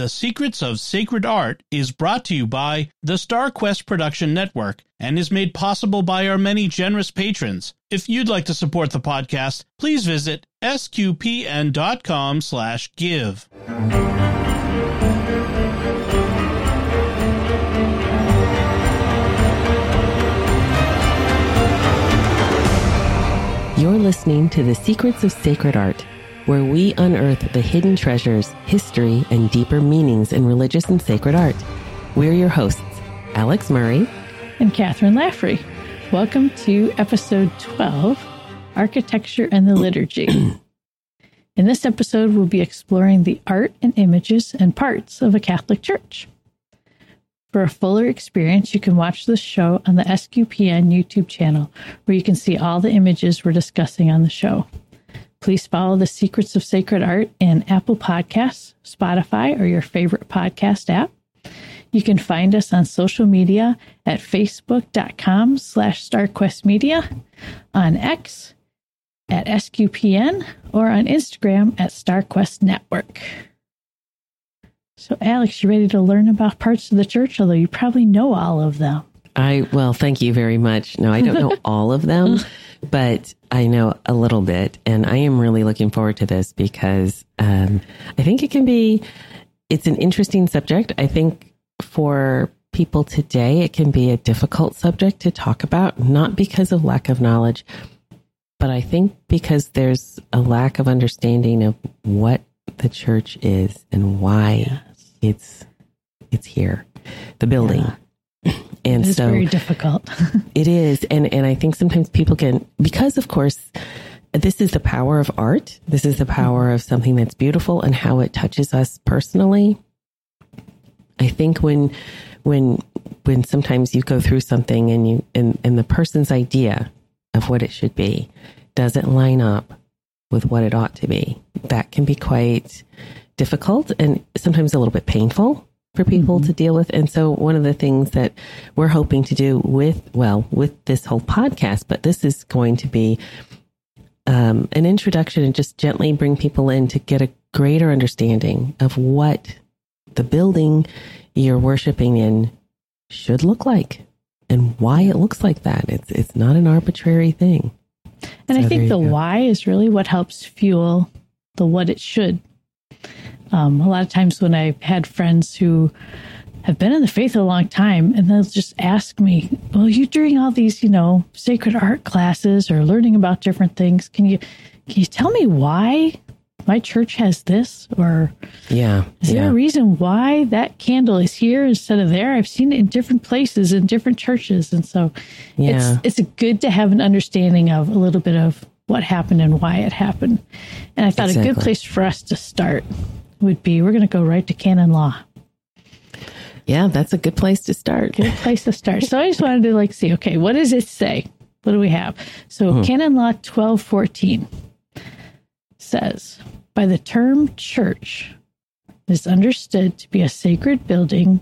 The Secrets of Sacred Art is brought to you by the StarQuest Production Network and is made possible by our many generous patrons. If you'd like to support the podcast, please visit sqpn.com slash give. You're listening to The Secrets of Sacred Art, where we unearth the hidden treasures, history, and deeper meanings in religious and sacred art. We're your hosts, Alix Murray and Kathryn Laffrey. Welcome to episode 12 Architecture and the Liturgy. in this episode, we'll be exploring the art and images and parts of a Catholic church. For a fuller experience, you can watch this show on the SQPN YouTube channel, where you can see all the images we're discussing on the show. Please follow the Secrets of Sacred Art in Apple Podcasts, Spotify, or your favorite podcast app. You can find us on social media at facebook.com slash starquestmedia, on X at SQPN, or on Instagram at StarQuest Network. So, Alix, you ready to learn about parts of the church? Although you probably know all of them. I, well, thank you very much. No, I don't know all of them, but I know a little bit. And I am really looking forward to this because um, I think it can be, it's an interesting subject. I think for people today, it can be a difficult subject to talk about, not because of lack of knowledge, but I think because there's a lack of understanding of what the church is and why yeah it's it's here, the building. Yeah. And so it's so very difficult. it is. And and I think sometimes people can because of course this is the power of art. This is the power of something that's beautiful and how it touches us personally. I think when when when sometimes you go through something and you and, and the person's idea of what it should be doesn't line up with what it ought to be, that can be quite difficult and sometimes a little bit painful for people mm-hmm. to deal with. And so one of the things that we're hoping to do with, well, with this whole podcast, but this is going to be um, an introduction and just gently bring people in to get a greater understanding of what the building you're worshiping in should look like and why it looks like that. It's, it's not an arbitrary thing. And so I think the go. why is really what helps fuel the what it should um, a lot of times when I've had friends who have been in the faith a long time and they'll just ask me, well, you during all these, you know, sacred art classes or learning about different things, can you, can you tell me why my church has this or yeah is there a reason why that candle is here instead of there? I've seen it in different places in different churches. And so yeah. it's it's good to have an understanding of a little bit of what happened and why it happened. And i thought exactly. a good place for us to start would be we're going to go right to canon law. Yeah, that's a good place to start. Good place to start. So I just wanted to like see, okay, what does it say? What do we have? So hmm. canon law 1214 says, by the term church is understood to be a sacred building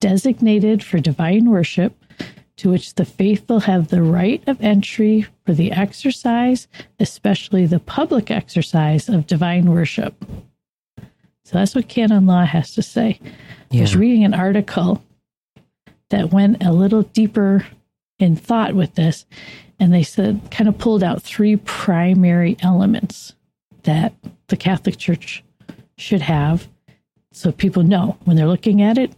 designated for divine worship to which the faithful have the right of entry for the exercise, especially the public exercise of divine worship. So that's what canon law has to say. Yeah. I was reading an article that went a little deeper in thought with this, and they said kind of pulled out three primary elements that the Catholic Church should have so people know when they're looking at it,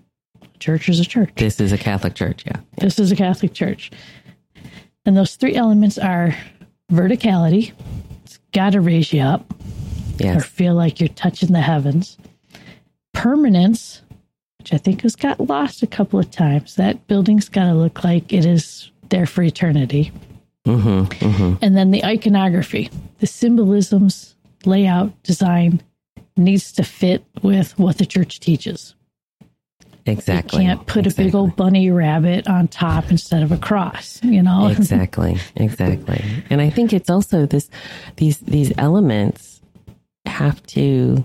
church is a church. This is a Catholic church, yeah. This is a Catholic church. And those three elements are verticality, it's got to raise you up yes. or feel like you're touching the heavens. Permanence, which I think has got lost a couple of times. That building's got to look like it is there for eternity. Mm-hmm, mm-hmm. And then the iconography, the symbolisms, layout, design needs to fit with what the church teaches. Exactly. You can't put exactly. a big old bunny rabbit on top instead of a cross, you know? exactly. Exactly. And I think it's also this these these elements have to,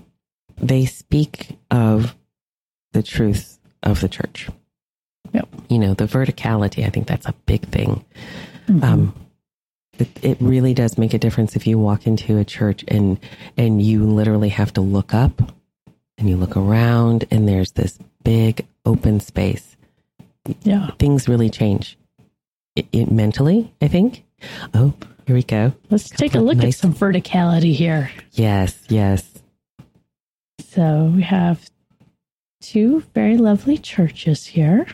they speak of the truth of the church. Yep. You know, the verticality, I think that's a big thing. Mm-hmm. Um, it, it really does make a difference if you walk into a church and and you literally have to look up and you look around and there's this big open space. Yeah. Things really change. It, it mentally, I think. Oh, here we go. Let's take a look nice- at some verticality here. Yes, yes. So we have two very lovely churches here.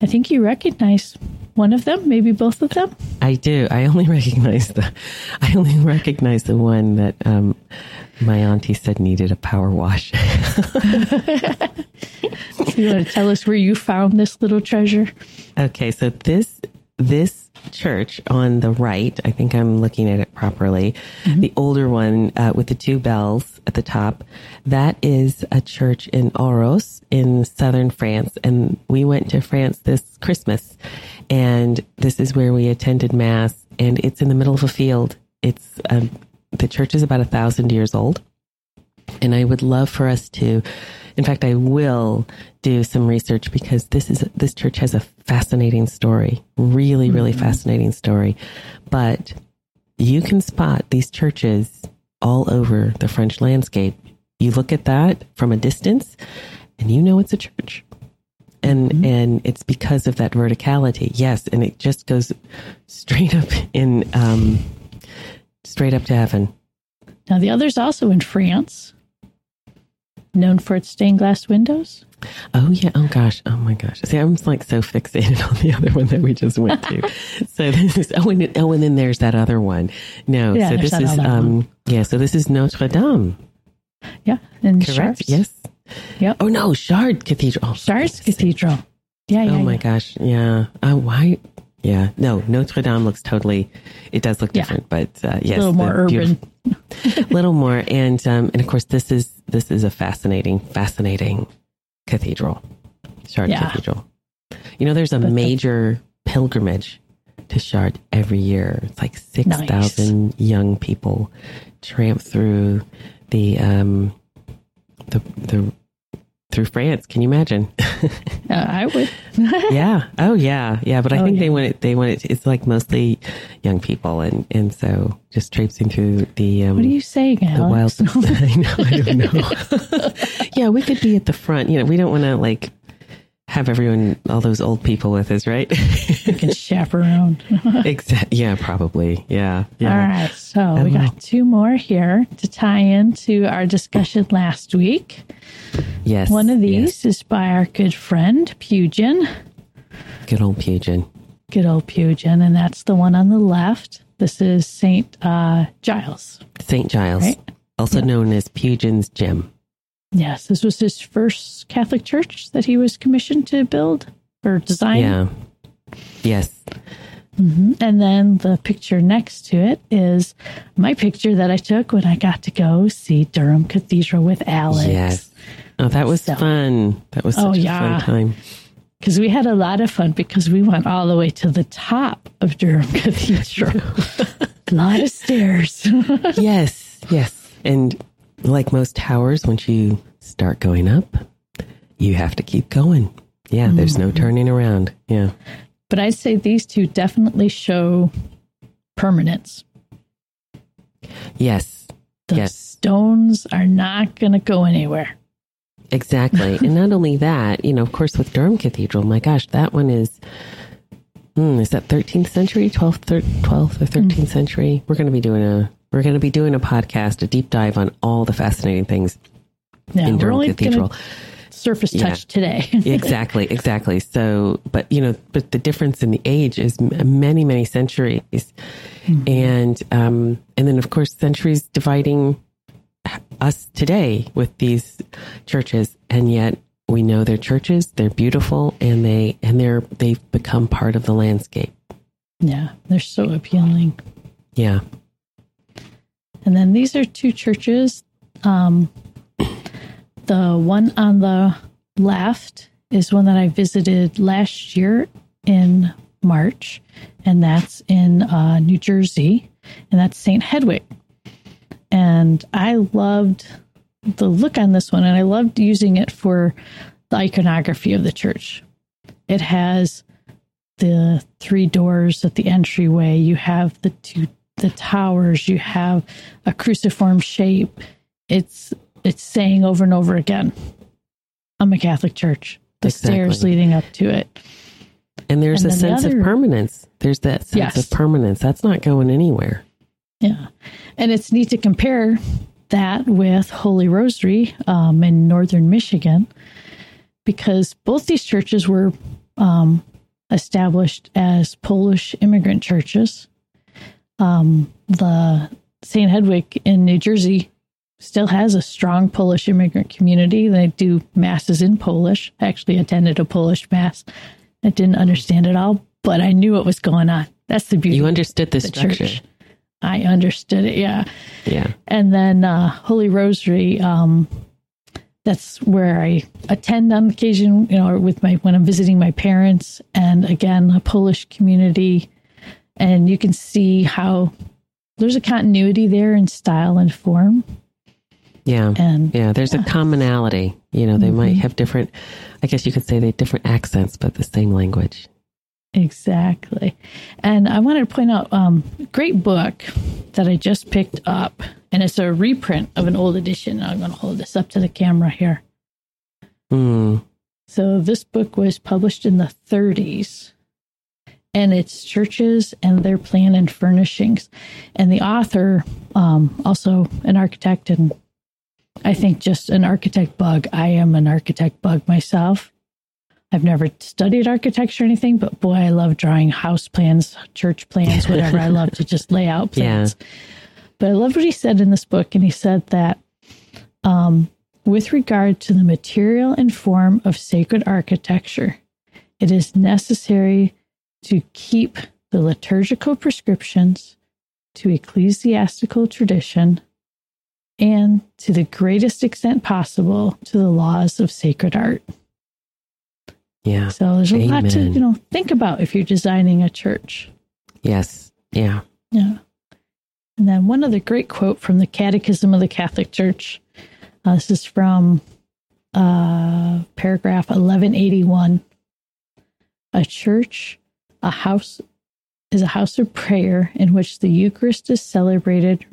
I think you recognize one of them, maybe both of them. I do. I only recognize the I only recognize the one that um, my auntie said needed a power wash. You want to tell us where you found this little treasure? Okay, so this this church on the right, I think I'm looking at it properly. The older one uh, with the two bells at the top, that is a church in Oros in southern France, and we went to France this Christmas, and this is where we attended mass, and it's in the middle of a field. It's um, the church is about a thousand years old. And I would love for us to, in fact, I will do some research because this is, this church has a fascinating story, really, really fascinating story. But you can spot these churches all over the French landscape. You look at that from a distance and you know it's a church. And, and it's because of that verticality. Yes. And it just goes straight up in, um, straight up to heaven. Now, the other's also in France, known for its stained glass windows. Oh yeah. Oh gosh. Oh my gosh. See, I'm like so fixated on the other one that we just went to. so this is oh and oh and then there's that other one. No. Yeah, so this is um yeah. So this is Notre Dame. Yeah, in Correct. Chartres. Yes. Yep. Oh no, Chartres Cathedral. Oh, Chartres for goodness sake. Cathedral. Yeah, yeah. Oh my yeah. gosh. Yeah. Oh why? Yeah. No. Notre Dame looks totally. It does look Yeah. different, but uh, yes, A little more urban. little more. And um and of course this is this is a fascinating fascinating cathedral. Chartres Yeah. Cathedral. You know there's a But the- major pilgrimage to Chartres every year. It's like 6000 young people tramp through the um the the through France can you imagine Uh, I would. yeah oh yeah yeah but I Oh, think they want it they want it it's like mostly young people and and so just traipsing through the um What are you saying, the wild. Alix? I know. I don't know. yeah, we could be at the front. You know, we don't want to like have everyone, all those old people with us, right? You can chaperone. exactly. Yeah, probably. Yeah. Yeah. All right, so we got two more here to tie into our discussion last week. Yes. One of yes. these is by our good friend Pugin, Good old Pugin. good old Pugin, and that's the one on the left. This is Saint uh, Giles. St. Giles, Right. also known as Pugin's Gem. Yes, this was his first Catholic church that he was commissioned to build or design. Yeah. Yes. Mm-hmm. And then the picture next to it is my picture that I took when I got to go see Durham Cathedral with Alix. Yes. Oh, that was So- fun. That was oh, such Oh, a yeah. fun time. Because we had a lot of fun because we went all the way to the top of Durham Cathedral. a lot of stairs. yes. Yes. And like most towers, once you start going up, you have to keep going. Yeah. There's no turning around. Yeah. but I'd say these two definitely show permanence. Yes. The Yes. stones are not going to go anywhere. Exactly. and not only that, you know, of course, with Durham Cathedral, my gosh, that one is, hmm, is that 13th century, 12th, thir- 12th or 13th century? We're going to be doing a, we're going to be doing a podcast, a deep dive on all the fascinating things Yeah, in Durham Cathedral. surface Yeah. touch today. exactly, exactly. So, but you know, but the difference in the age is many, many centuries, and um, and then of course centuries dividing us today with these churches, and yet we know they're churches, they're beautiful, and they and they're they've become part of the landscape. yeah, they're so appealing. Yeah, And then these are two churches. Um, the one on the left is one that I visited last year in March, and that's in uh, New Jersey, and that's St. Hedwig. And I loved the look on this one, and I loved using it for the iconography of the church. It has the three doors at the entryway. You have the two the towers. You have a cruciform shape. It's it's saying over and over again, I'm a Catholic church. The stairs leading up to it. And there's And a then the sense other- of permanence. There's that sense Yes. of permanence. That's not going anywhere. Yeah. And it's neat to compare that with Holy Rosary um, in northern Michigan because both these churches were um, established as Polish immigrant churches. Um, the St. Hedwig in New Jersey still has a strong Polish immigrant community. They do masses in Polish. I actually attended a Polish mass. I didn't understand it all, but I knew what was going on. That's the beauty You understood the the structure. church. I understood it, yeah. Yeah. And then uh, Holy Rosary, um, that's where I attend on occasion, you know, or with my when I'm visiting my parents, and again a Polish community, and you can see how there's a continuity there in style and form, Yeah. and Yeah. There's a commonality. You know, they might have different, I guess you could say they have different accents, but the same language. Exactly. And I wanted to point out um great book that I just picked up and it's a reprint of an old edition. I'm going to hold this up to the camera here. Hmm. So this book was published in the 30s and it's churches and their plan and furnishings. And the author, um, also an architect and I think just an architect bug. I am an architect bug myself. I've never studied architecture or anything, but boy, I love drawing house plans, church plans, whatever. I love to just lay out plans. But I love what he said in this book. And he said that um, with regard to the material and form of sacred architecture, it is necessary to keep the liturgical prescriptions to ecclesiastical tradition and to the greatest extent possible to the laws of sacred art. Yeah. So there's a lot to, you know, think about if you're designing a church. Yes. Yeah. Yeah. And then one other great quote from the Catechism of the Catholic Church. Uh, this is from uh, paragraph 1181. A church, a house, is a house of prayer in which the Eucharist is celebrated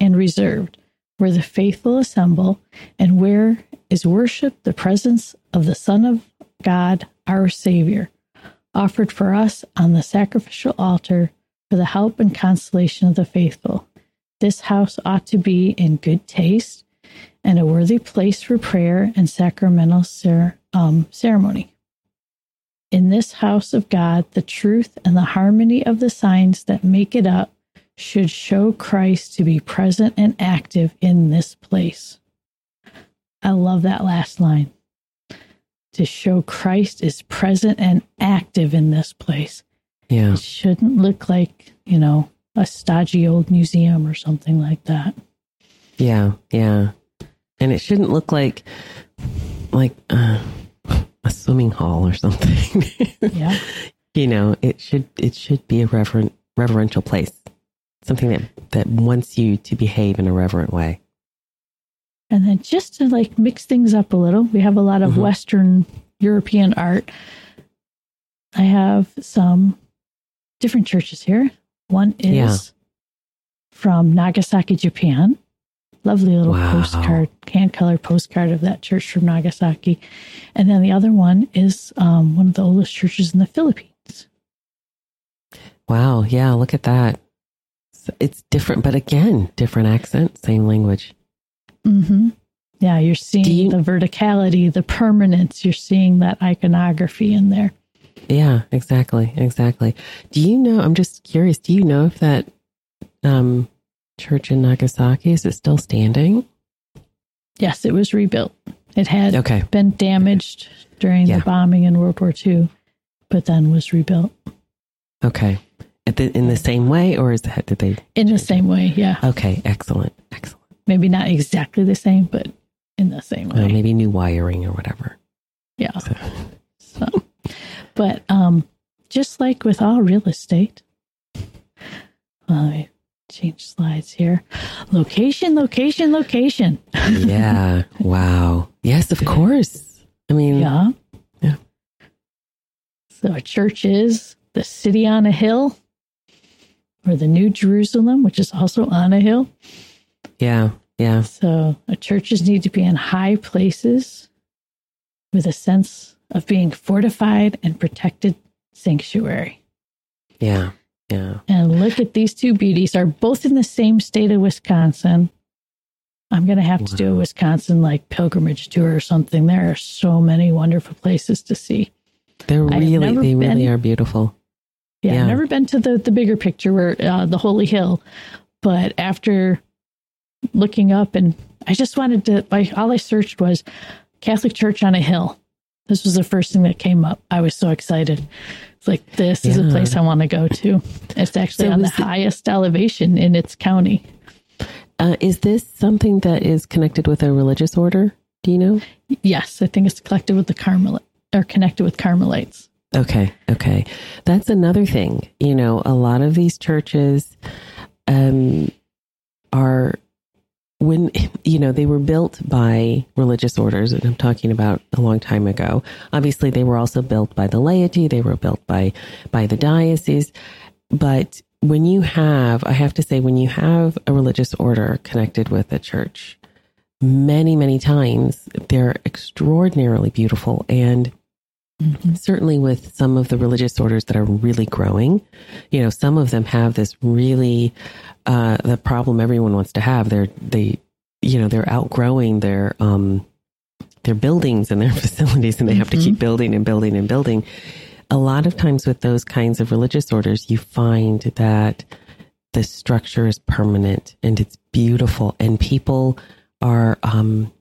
and reserved, where the faithful assemble, and where is worshiped the presence of the Son of God, our Savior, offered for us on the sacrificial altar for the help and consolation of the faithful. This house ought to be in good taste and a worthy place for prayer and sacramental cer- um, ceremony. In this house of God, the truth and the harmony of the signs that make it up should show Christ to be present and active in this place. I love that last line. To show Christ is present and active in this place. Yeah. It shouldn't look like, you know, a stodgy old museum or something like that. Yeah. Yeah. And it shouldn't look like, like, uh, a swimming hall or something. Yeah. you know, it should, it should be a reverent, reverential place. Something that, that wants you to behave in a reverent way. And then just to like mix things up a little, we have a lot of Mhm. Western European art. I have some different churches here. One is Yeah. from Nagasaki, Japan. Lovely little Wow. postcard, hand colored postcard of that church from Nagasaki. And then the other one is um, one of the oldest churches in the Philippines. Wow. Yeah. Look at that. It's different, but again, different accent, same language. hmm Yeah, you're seeing you- the verticality, the permanence. You're seeing that iconography in there. Yeah, exactly. Exactly. Do you know, I'm just curious, do you know if that um, church in Nagasaki is it still standing? Yes, it was rebuilt. It had Okay. been damaged during Yeah. the bombing in World War II, but then was rebuilt Okay. The, in the same way, or is that, did they? in the same way. Yeah, Okay. Excellent. Excellent. maybe not exactly the same, but in the same way. Uh, maybe new wiring or whatever. yeah. So, So, but um, just like with all real estate, me change slides here. Location, location, location. yeah. wow. Yes, of course. I mean, Yeah. Yeah. So a church is the city on a hill, or the New Jerusalem, which is also on a hill. yeah. Yeah. So churches need to be in high places with a sense of being fortified and protected sanctuary. Yeah. Yeah. And look at these two beauties are both in the same state of Wisconsin. I'm going to have to do a Wisconsin like pilgrimage tour or something. There are so many wonderful places to see. They're really, they really are beautiful. Yeah, Yeah. I've never been to the the bigger picture where uh, the Holy Hill, but after looking up and I just wanted to like all I searched was Catholic Church on a hill. This was the first thing that came up. I was so excited. It's like this is a place I want to go to. It's actually So on the it- highest elevation in its county. Uh, is this something that is connected with a religious order? Do you know? Yes, I think it's connected with the Carmelite or connected with Carmelites. Okay, okay. That's another thing. You know, a lot of these churches um are when you know they were built by religious orders and I'm talking about a long time ago. Obviously they were also built by the laity, they were built by by the diocese, but when you have I have to say when you have a religious order connected with a church, many many times they're extraordinarily beautiful and certainly with some of the religious orders that are really growing you know some of them have this really uh the problem everyone wants to have. They're they you know they're outgrowing their um their buildings and their facilities and they have to keep building and building and building. A lot of times with those kinds of religious orders you find that the structure is permanent and it's beautiful and people are um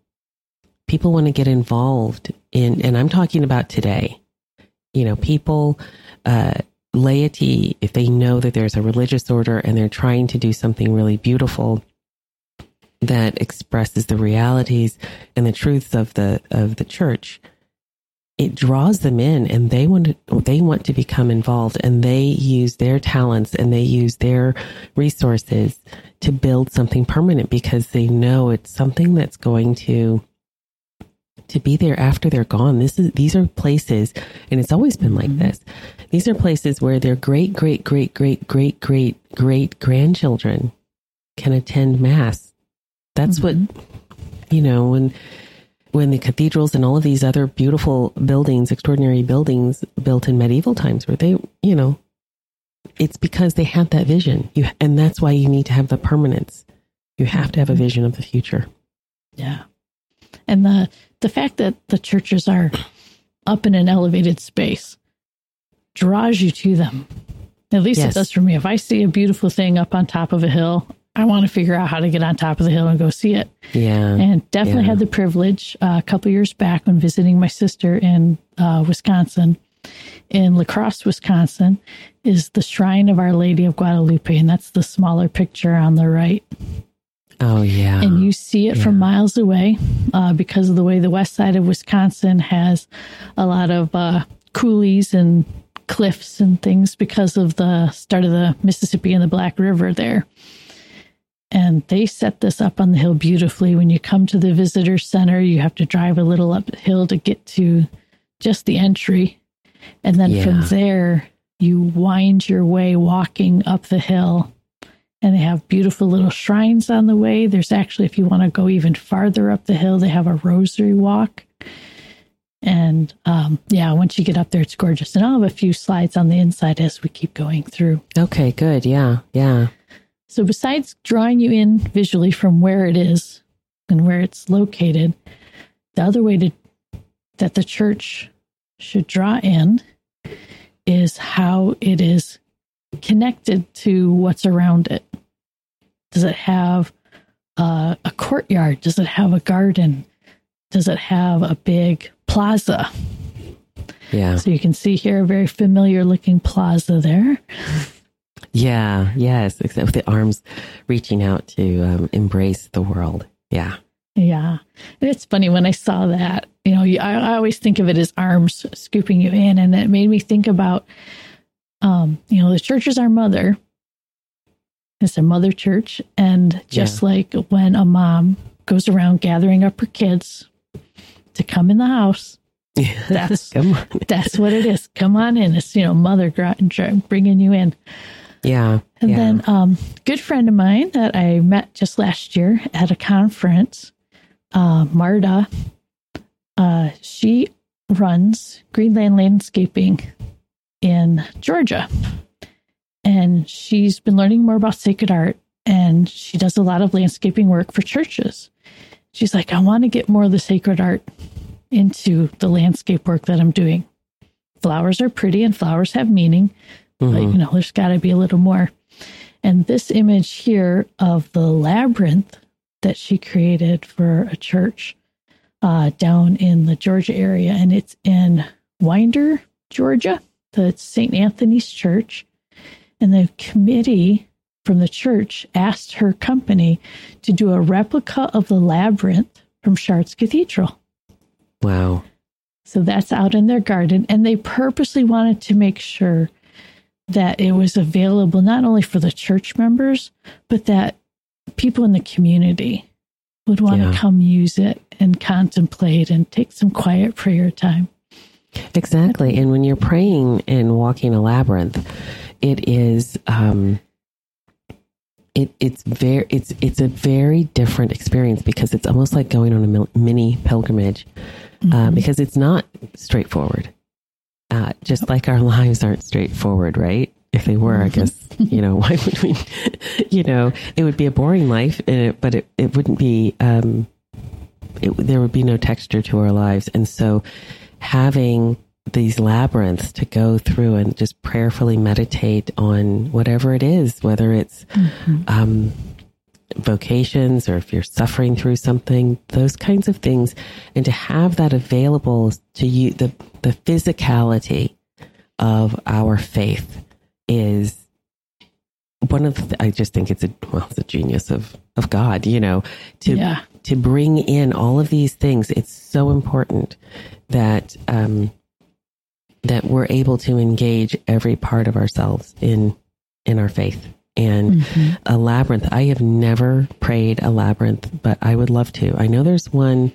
people want to get involved in and i'm talking about today. You know people uh laity if they know that there's a religious order and they're trying to do something really beautiful that expresses the realities and the truths of the of the church it draws them in and they want to they want to become involved and they use their talents and they use their resources to build something permanent because they know it's something that's going to to be there after they're gone. This is these are places, and it's always been like mm-hmm. this. These are places where their great, great, great, great, great, great, great grandchildren can attend mass. That's what mm-hmm. you know when when the cathedrals and all of these other beautiful buildings, extraordinary buildings built in medieval times, where they, you know, it's because they had that vision. You and that's why you need to have the permanence. You have to have a mm-hmm. vision of the future. Yeah. And the the fact that the churches are up in an elevated space draws you to them. At least Yes. it does for me. If I see a beautiful thing up on top of a hill, I want to figure out how to get on top of the hill and go see it. Yeah. And definitely Yeah. had the privilege uh, a couple years back when visiting my sister in uh, Wisconsin. In La Crosse, Wisconsin, is the Shrine of Our Lady of Guadalupe, and that's the smaller picture on the right Oh yeah. and you see it from miles away uh, because of the way the west side of Wisconsin has a lot of uh, coulees and cliffs and things because of the start of the Mississippi and the Black River there. And they set this up on the hill beautifully. When you come to the visitor center, you have to drive a little uphill to get to just the entry. And then from there, you wind your way walking up the hill and they have beautiful little shrines on the way. There's actually, if you want to go even farther up the hill, they have a rosary walk. And um, yeah, once you get up there, it's gorgeous. And I'll have a few slides on the inside as we keep going through. Okay, good. Yeah. Yeah. So, besides drawing you in visually from where it is and where it's located, the other way to that the church should draw in is how it is connected to what's around it. Does it have uh, a courtyard? Does it have a garden? Does it have a big plaza? Yeah. So you can see here a very familiar looking plaza there. Yeah. Yes. Except with the arms reaching out to um, embrace the world. Yeah. Yeah. And it's funny when I saw that, you know, I, I always think of it as arms scooping you in. And it made me think about, um, you know, the church is our mother. It's a mother church. And just like when a mom goes around gathering up her kids to come in the house, That's- come on. that's what it is. Come on in. It's, you know, mother bringing you in. Yeah. And yeah. then, um, good friend of mine that I met just last year at a conference, uh, Marta, uh, she runs Greenland Landscaping in Georgia. And she's been learning more about sacred art and she does a lot of landscaping work for churches. She's like, I want to get more of the sacred art into the landscape work that I'm doing. Flowers are pretty and flowers have meaning, Mhm. but you know, there's got to be a little more. And this image here of the labyrinth that she created for a church uh, down in the Georgia area, and it's in Winder, Georgia, the St. Anthony's Church. And the committee from the church asked her company to do a replica of the labyrinth from Chartres Cathedral. wow. So that's out in their garden. And they purposely wanted to make sure that it was available not only for the church members, but that people in the community would want Yeah. to come use it and contemplate and take some quiet prayer time. Exactly. And when you're praying and walking a labyrinth, it is um it it's very it's it's a very different experience because it's almost like going on a mini pilgrimage uh, because it's not straightforward. Uh, just like our lives aren't straightforward, right? If they were, I guess you know why would we? You know, it would be a boring life, and it, but it it wouldn't be. Um, it, there would be no texture to our lives, and so having these labyrinths to go through and just prayerfully meditate on whatever it is, whether it's um, vocations or if you're suffering through something, those kinds of things, and to have that available to you, the the physicality of our faith is one of the, I just think it's a well it's a genius of of God you know to Yeah. to bring in all of these things. It's so important that um that we're able to engage every part of ourselves in in our faith and Mhm. a labyrinth I have never prayed a labyrinth but I would love to I know there's one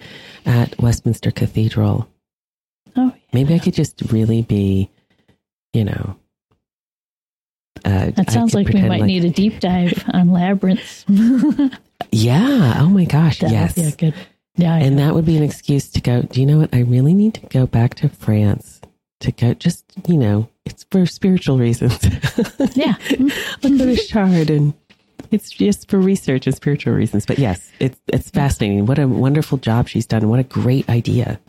at Westminster Cathedral Oh, maybe I could just really be you know uh, that sounds like we might need a deep dive on labyrinths. Yeah. Oh my gosh. would yes. be a good. Yeah. I And know. that would be an excuse to go, do you know what? I really need to go back to France to go, just, you know, it's for spiritual reasons. yeah. I'll go to Chartres and it's just for research and spiritual reasons. But yes, it's, it's fascinating. What a wonderful job she's done. What a great idea.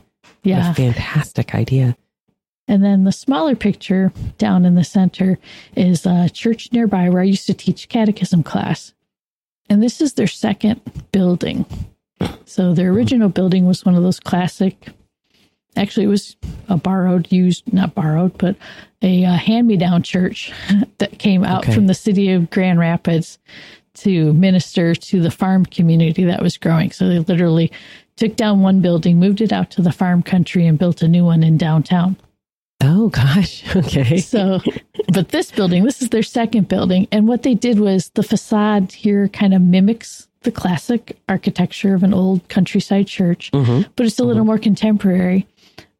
Yeah. a fantastic idea. And then the smaller picture down in the center is a church nearby where I used to teach catechism class. And this is their second building. So their original building was one of those classic, actually, it was a borrowed, used, not borrowed, but a uh, hand me down church that came out Okay. from the city of Grand Rapids to minister to the farm community that was growing. So they literally took down one building, moved it out to the farm country, and built a new one in downtown. Oh gosh. Okay. So, but this building, this is their second building. And what they did was the facade here kind of mimics the classic architecture of an old countryside church, Mhm. but it's a little more contemporary.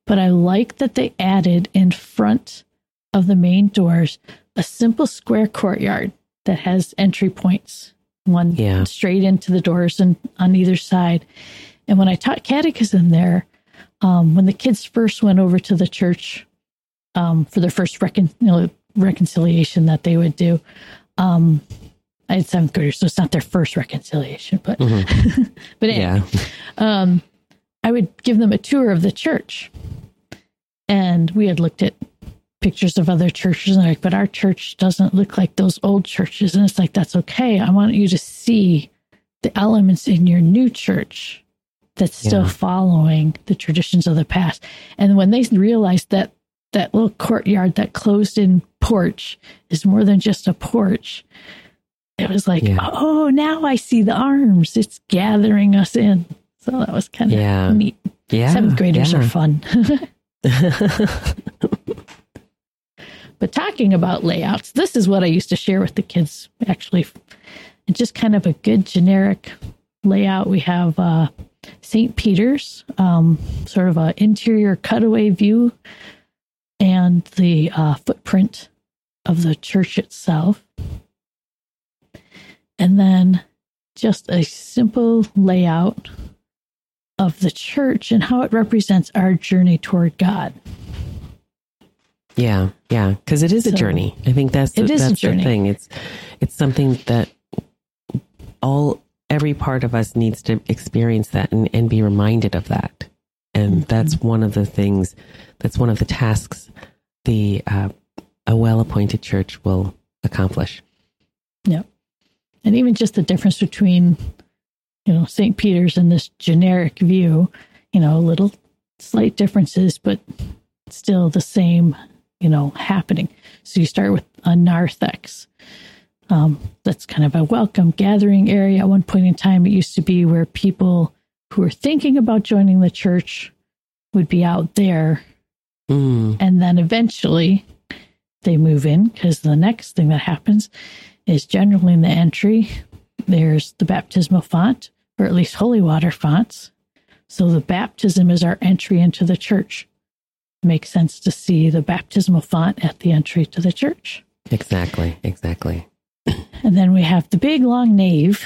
But I like that they added in front of the main doors a simple square courtyard that has entry points, one Yeah. straight into the doors and on either side. And when I taught catechism there, um, when the kids first went over to the church um, for their first recon- you know, reconciliation that they would do. Um, I had seventh graders, so it's not their first reconciliation, but but anyway, Yeah. um, I would give them a tour of the church, and we had looked at pictures of other churches, and like, but our church doesn't look like those old churches, and it's like that's okay. I want you to see the elements in your new church that's still Yeah. following the traditions of the past. And when they realized that that little courtyard, that closed in porch is more than just a porch, it was like, Yeah. oh, now I see the arms. It's gathering us in. So that was kind of Yeah. neat. Yeah. Seventh graders are fun. but talking about layouts, this is what I used to share with the kids actually. It's just kind of a good generic layout. We have uh, St. Peter's, um, sort of an interior cutaway view, and the uh, footprint of the church itself. And then just a simple layout of the church and how it represents our journey toward God. Yeah, yeah, because it is a journey. I think that's the, it is a that's the journey. thing. It's it's something that all every part of us needs to experience that and, and be reminded of that. And Mhm. that's one of the things. That's one of the tasks the uh, a well appointed church will accomplish. Yep, and even just the difference between, you know, St. Peter's and this generic view, you know, little slight differences, but still the same, you know, happening. So you start with a narthex. Um, that's kind of a welcome gathering area. At one point in time, it used to be where people who were thinking about joining the church would be out there Mm, and then eventually they move in because the next thing that happens is generally in the entry there's the baptismal font or at least holy water fonts so the baptism is our entry into the church it makes sense to see the baptismal font at the entry to the church exactly, exactly. and then we have the big long nave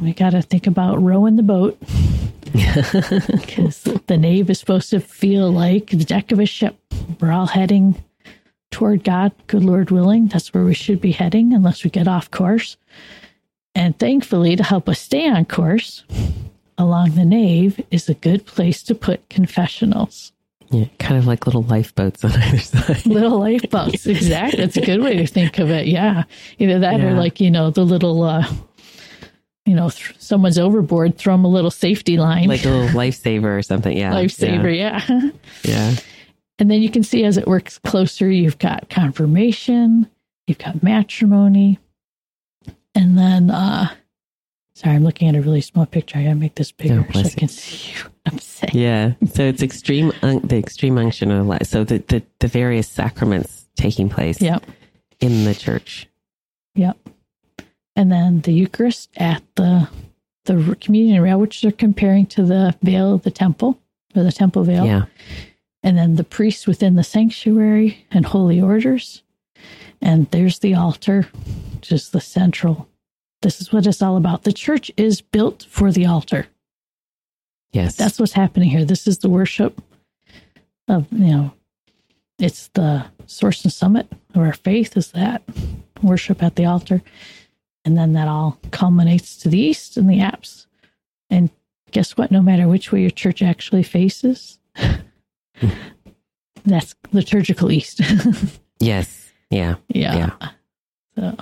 we got to think about rowing the boat because the nave is supposed to feel like the deck of a ship. We're all heading toward God, good Lord willing. That's where we should be heading, unless we get off course. And thankfully, to help us stay on course, along the nave is a good place to put confessionals. Yeah, kind of like little lifeboats on either side. Little lifeboats, exactly. That's a good way to think of it. Yeah, either that or like you know the little, uh, you know, th- someone's overboard, throw them a little safety line, like a little lifesaver or something. Yeah, lifesaver. yeah. Yeah. yeah. And then you can see as it works closer, you've got confirmation, you've got matrimony, and then, uh, sorry, I'm looking at a really small picture. I gotta make this bigger so I can see what I'm saying. Yeah. So it's extreme, un- the extreme unction of life. So the, the, the various sacraments taking place Yep. in the church. Yep. And then the Eucharist at the the communion rail, which they're comparing to the veil of the temple or the temple veil. Yeah. and then the priests within the sanctuary and holy orders. And there's the altar, which is the central. This is what it's all about. The church is built for the altar. Yes. That's what's happening here. This is the worship of, you know, it's the source and summit of our faith is that worship at the altar. And then that all culminates to the east in the apse. And guess what? No matter which way your church actually faces, that's liturgical east. yes. Yeah. yeah. So,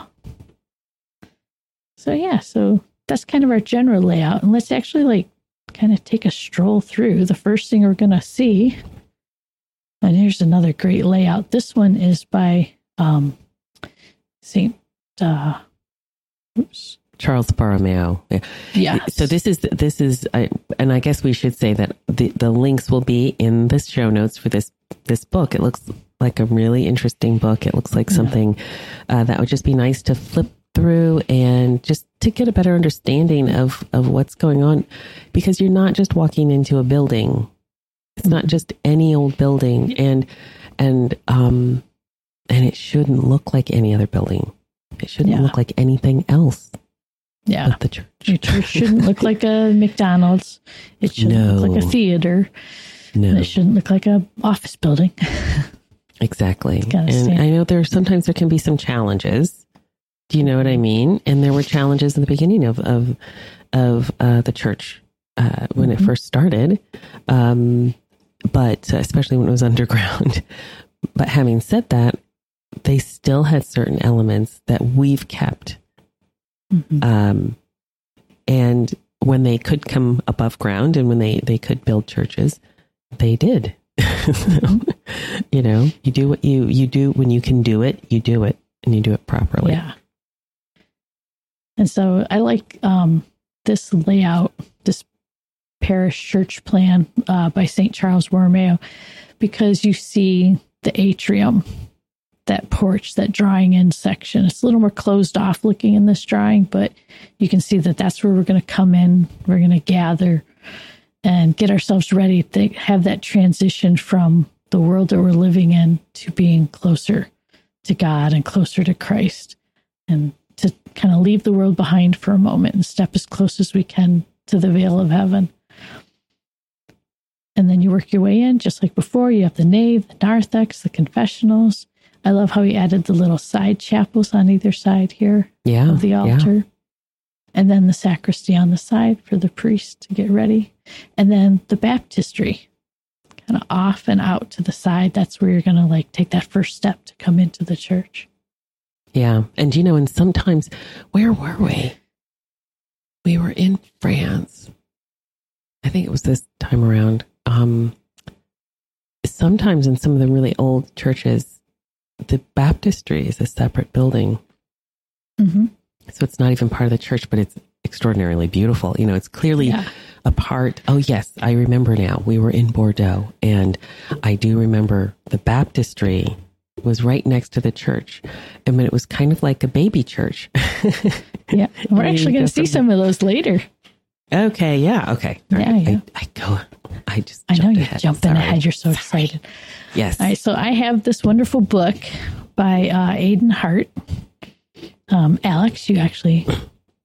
so yeah, so that's kind of our general layout. And let's actually like kind of take a stroll through. The first thing we're going to see, and here's another great layout. This one is by um, Saint. Uh, oops. Charles Borromeo. Yeah. Yeah. So this is this is, I and I guess we should say that the the links will be in the show notes for this this book. It looks like a really interesting book. It looks like Yeah. something uh, that would just be nice to flip through and just to get a better understanding of of what's going on, because you're not just walking into a building. It's not just any old building, and and um and it shouldn't look like any other building. It shouldn't Yeah. look like anything else Yeah. but the church. Your church shouldn't look like a McDonald's. It shouldn't look like a No. theater. No. it shouldn't look like a office building. Exactly. And I know there sometimes there can be some challenges. Do you know what I mean? And there were challenges in the beginning of of of uh, the church uh, when it Mhm. first started, um, but especially when it was underground. but having said that, they still had certain elements that we've kept. Mhm. Um, and when they could come above ground and when they they could build churches, they did. You know, you do what you you do when you can do it, you do it and you do it properly. Yeah. And so I like um, this layout, this parish church plan uh, by St. Charles Borromeo, because you see the atrium, that porch, that drawing in section. It's a little more closed off looking in this drawing, but you can see that that's where we're going to come in. We're going to gather and get ourselves ready to have that transition from the world that we're living in to being closer to God and closer to Christ and to kind of leave the world behind for a moment and step as close as we can to the veil of heaven. And then you work your way in, just like before. You have the nave, the narthex, the confessionals. I love how he added the little side chapels on either side here Yeah. of the altar. And then the sacristy on the side for the priest to get ready. And then the baptistry kind of off and out to the side. That's where you're going to like take that first step to come into the church. Yeah. And you know, and sometimes, where were we? We were in France. I think it was this time around. Um, sometimes in some of the really old churches, the baptistry is a separate building. Mm-hmm. So it's not even part of the church, but it's extraordinarily beautiful. You know, it's clearly Yeah. a part. Oh, yes, I remember now. We were in Bordeaux, and I do remember the baptistry was right next to the church. I mean, it was kind of like a baby church. Yeah. We're actually going to see some of those later. okay, yeah, okay. All Yeah, right. yeah. I, I go. I just. I know you're ahead. jumping Sorry. ahead. You're so excited. Yes. All right, so I have this wonderful book by uh, Aidan Hart. Um, Alix, you actually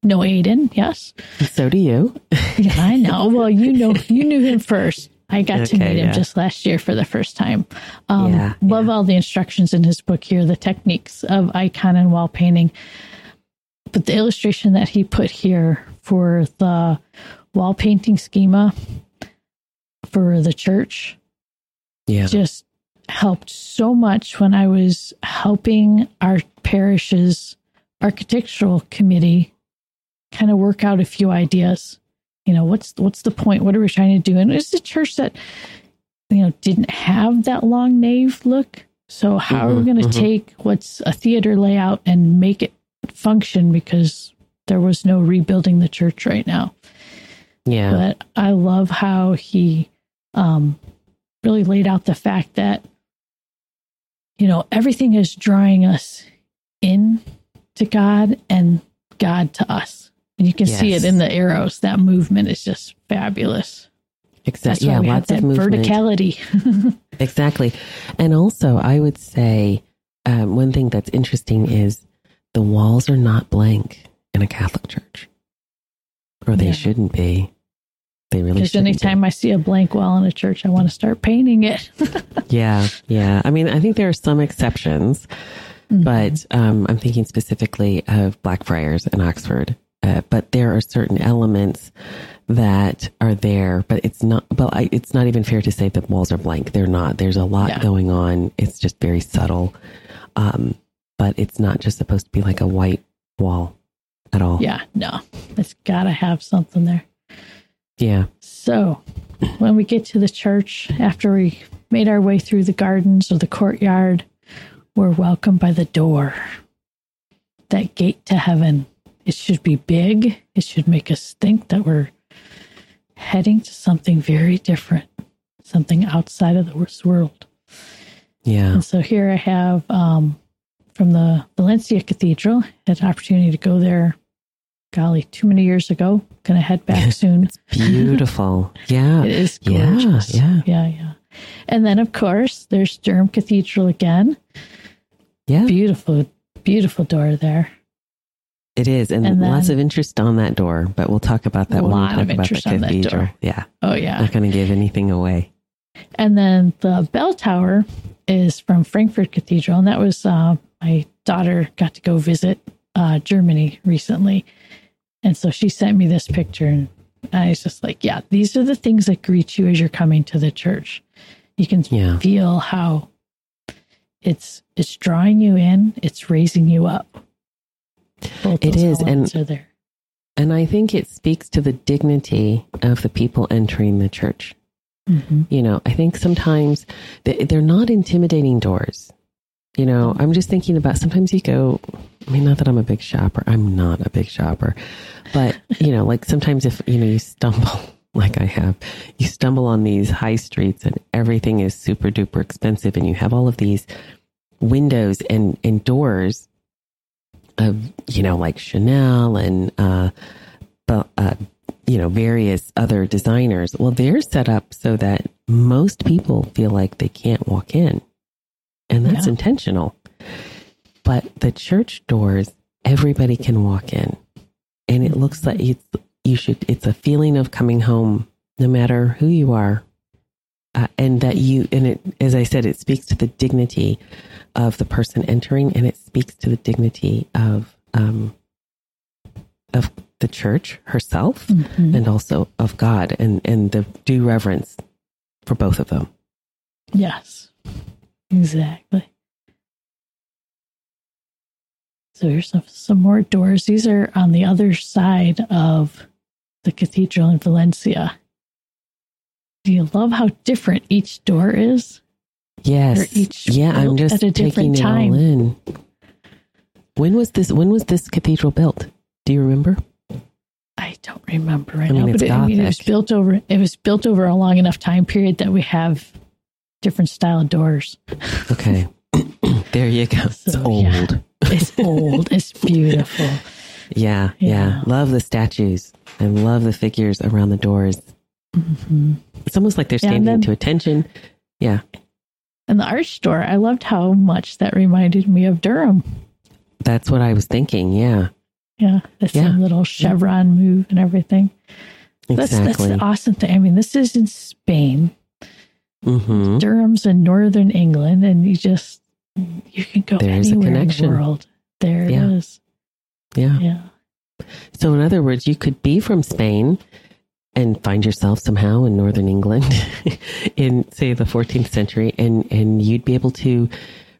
know Aidan, yes? So do you. Yeah, I know. Well, you know, you knew him first. I got to meet him yeah. just last year for the first time. Um, Yeah, love yeah. all the instructions in his book here, the techniques of icon and wall painting. But the illustration that he put here for the wall painting schema for the church Yeah. just helped so much when I was helping our parish's architectural committee kind of work out a few ideas. You know, what's what's the point? What are we trying to do? And it's a church that you know didn't have that long nave look. So how are we Mhm, going to mhm. take what's a theater layout and make it function because there was no rebuilding the church right now yeah. but I love how he um, really laid out the fact that you know everything is drawing us in to God and God to us, and you can see it in the arrows. That movement is just fabulous. Exactly. Yeah. Lots that of movement. verticality. Exactly. And also, I would say um, one thing that's interesting is the walls are not blank in a Catholic church, or they Yeah. shouldn't be. They really Because shouldn't. be. anytime I see a blank wall in a church, I want to start painting it. Yeah, yeah. I mean, I think there are some exceptions, Mm-hmm. but um, I'm thinking specifically of Blackfriars in Oxford. Uh, but there are certain elements that are there, but it's not. But I, it's not even fair to say the walls are blank. They're not. There's a lot Yeah. going on. It's just very subtle. Um, but it's not just supposed to be like a white wall at all. yeah, no, it's got to have something there. Yeah. So, when we get to the church, after we made our way through the gardens or the courtyard, we're welcomed by the door. That gate to heaven. It should be big. It should make us think that we're heading to something very different, something outside of this world. Yeah. And so here I have um, from the Valencia Cathedral, had an opportunity to go there, golly, too many years ago. Gonna head back soon. Beautiful. Yeah. It is Yeah, gorgeous. yeah. yeah, yeah. And then, of course, there's Durham Cathedral again. Yeah. Beautiful, beautiful door there. It is, and, And lots of interest on that door. But we'll talk about that when we lot talk of about the interest on that cathedral. door. Yeah, Oh, yeah. not going to give anything away. And then the bell tower is from Frankfurt Cathedral, and that was uh, my daughter got to go visit uh, Germany recently, and so she sent me this picture, and I was just like, "Yeah, these are the things that greet you as you're coming to the church. You can Yeah. feel how it's it's drawing you in, it's raising you up. Both It is, and- are there. And I think it speaks to the dignity of the people entering the church. hmm You know, I think sometimes they, they're not intimidating doors. You know, I'm just thinking about sometimes you go, I mean, not that I'm a big shopper, I'm not a big shopper, but, you know, like sometimes if, you know, you stumble, like I have, you stumble on these high streets and everything is super duper expensive and you have all of these windows and, and doors of, you know, like Chanel and, uh, but, uh, you know, various other designers. Well, they're set up so that most people feel like they can't walk in. And that's Yeah. intentional. but the church doors, everybody can walk in. And it looks like it's, you should, it's a feeling of coming home, no matter who you are. Uh, and that you, and it, as I said, it speaks to the dignity of the person entering and it speaks to the dignity of, um, of the church herself Mhm. and also of God and, and the due reverence for both of them. Yes, exactly. So here's some, some more doors. These are on the other side of the cathedral in Valencia. Do you love how different each door is? Yes. Each yeah, I'm just at a taking different it time. all in. When was this when was this cathedral built? Do you remember? I don't remember right I mean, now, it's but it, I mean, it was built over. It was built over a long enough time period that we have different style doors. Okay. there you go. It's So, old. yeah. It's old. it's beautiful. Yeah, yeah, Yeah. Love the statues. I love the figures around the doors. hmm It's almost like they're Yeah, standing then- to attention. Yeah. And the arch door, I loved how much that reminded me of Durham. That's what I was thinking. Yeah. Yeah, the Yeah. same little chevron move and everything. That's Exactly. that's the awesome thing. I mean, this is in Spain. hmm Durham's in northern England, and you just you can go There is a anywhere in the connection. world. There it Yeah. is. Yeah. Yeah. So, in other words, you could be from Spain and find yourself somehow in northern England in, say, the 14th century, and, and you'd be able to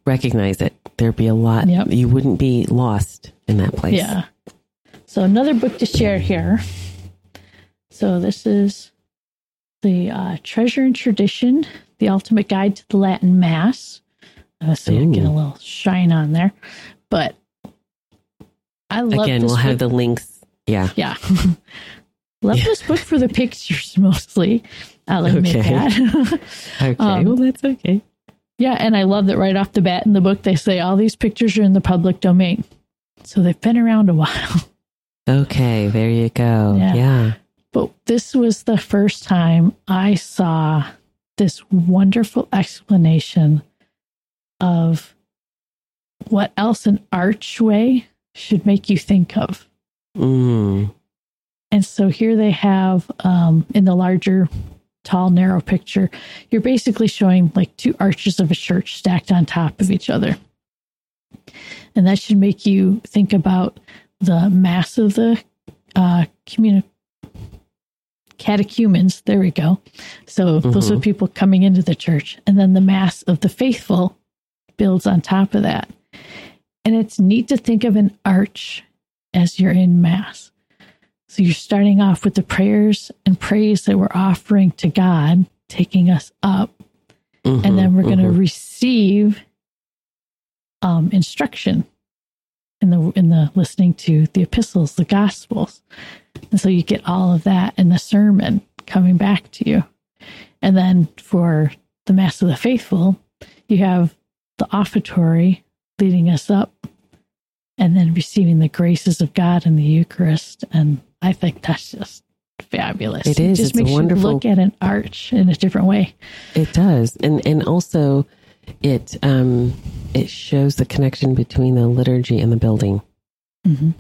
recognize it. There'd be a lot, Yep. you wouldn't be lost in that place. Yeah. So another book to share here. So this is the uh, Treasure and Tradition: The Ultimate Guide to the Latin Mass. Uh, so you get a little shine on there, but I love Again, we'll have the links. Yeah. yeah. love Yeah. this book for the pictures mostly. I'll admit Okay. that. Okay. Um, well, that's okay. Yeah, and I love that right off the bat in the book they say all these pictures are in the public domain. So they've been around a while. Okay. There you go. Yeah. Yeah. But this was the first time I saw this wonderful explanation of what else an archway should make you think of. Mm. And so here they have um, in the larger, tall, narrow picture, you're basically showing like two arches of a church stacked on top of each other. And that should make you think about the mass of the uh, communi- catechumens. There we go. So those are Mhm. people coming into the church. And then the mass of the faithful builds on top of that. And it's neat to think of an arch as you're in mass. So you're starting off with the prayers and praise that we're offering to God, taking us up, Mhm, and then we're going to receive um, instruction in the in the listening to the epistles, the gospels, and so you get all of that in the sermon coming back to you, and then for the mass of the faithful, you have the offertory leading us up, and then receiving the graces of God in the Eucharist, and I think that's just fabulous. It is. just It's makes wonderful- you look at an arch in a different way. It does, and and also it um it shows the connection between the liturgy and the building, hmm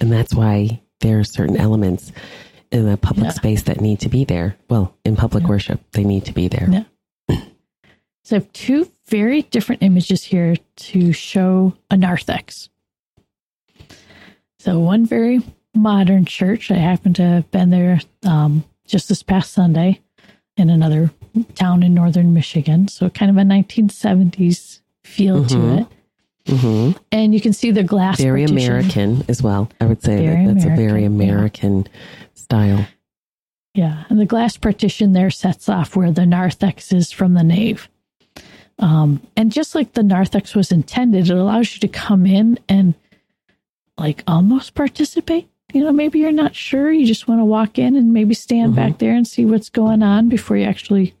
and that's why there are certain elements in the public Yeah. space that need to be there. Well, in public Yeah. worship, they need to be there. Yeah. So I have two very different images here to show a narthex. So one very modern church. I happen to have been there um, just this past Sunday in another town in northern Michigan. So kind of a 1970s feel to Mhm. it. hmm And you can see the glass Very partition. American as well. I would say Very that that's a very American, yeah. Style. Yeah, and the glass partition there sets off where the narthex is from the nave. Um, and just like the narthex was intended, it allows you to come in and like almost participate. You know, maybe you're not sure. You just want to walk in and maybe stand Mhm. back there and see what's going on before you actually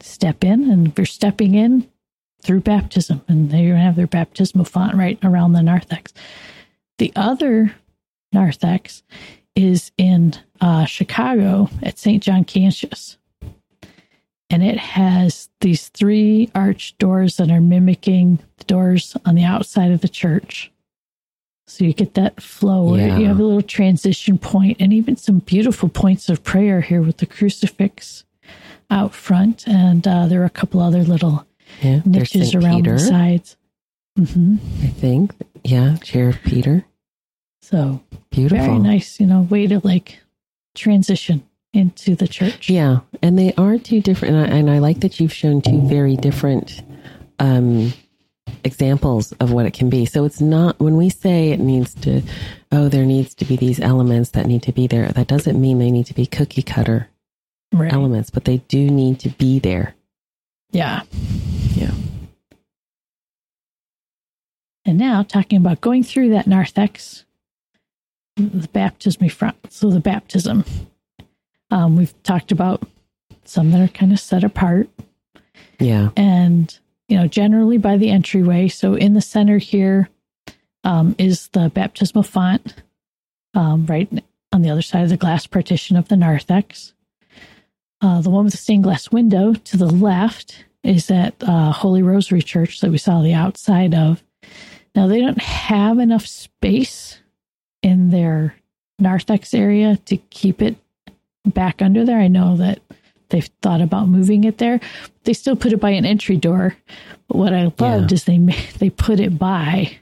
step in. And if you're stepping in through baptism, and to have their baptismal font right around the narthex. The other narthex is in uh, Chicago at St. John Cantius. and it has these three arch doors that are mimicking the doors on the outside of the church. So you get that flow. Yeah. You have a little transition point and even some beautiful points of prayer here with the crucifix out front. And uh, there are a couple other little Yeah, niches around Peter, the sides. hmm I think. Yeah, chair of Peter. So Beautiful. very nice, you know, way to like transition into the church. Yeah, and they are two different, and I, and I like that you've shown two very different um, examples of what it can be. So it's not when we say it needs to, oh, there needs to be these elements that need to be there. That doesn't mean they need to be cookie cutter Right. elements, but they do need to be there. Yeah. Yeah. And now talking about going through that narthex, the baptism font. So the baptism. Um, we've talked about some that are kind of set apart Yeah, and you know generally by the entryway. So in the center here um, is the baptismal font um, right on the other side of the glass partition of the narthex. Uh, the one with the stained glass window to the left is at uh, holy rosary church that we saw the outside of. Now they don't have enough space in their narthex area to keep it back under there. I know that they've thought about moving it there they still put it by an entry door. But what I loved Yeah. is they they put it by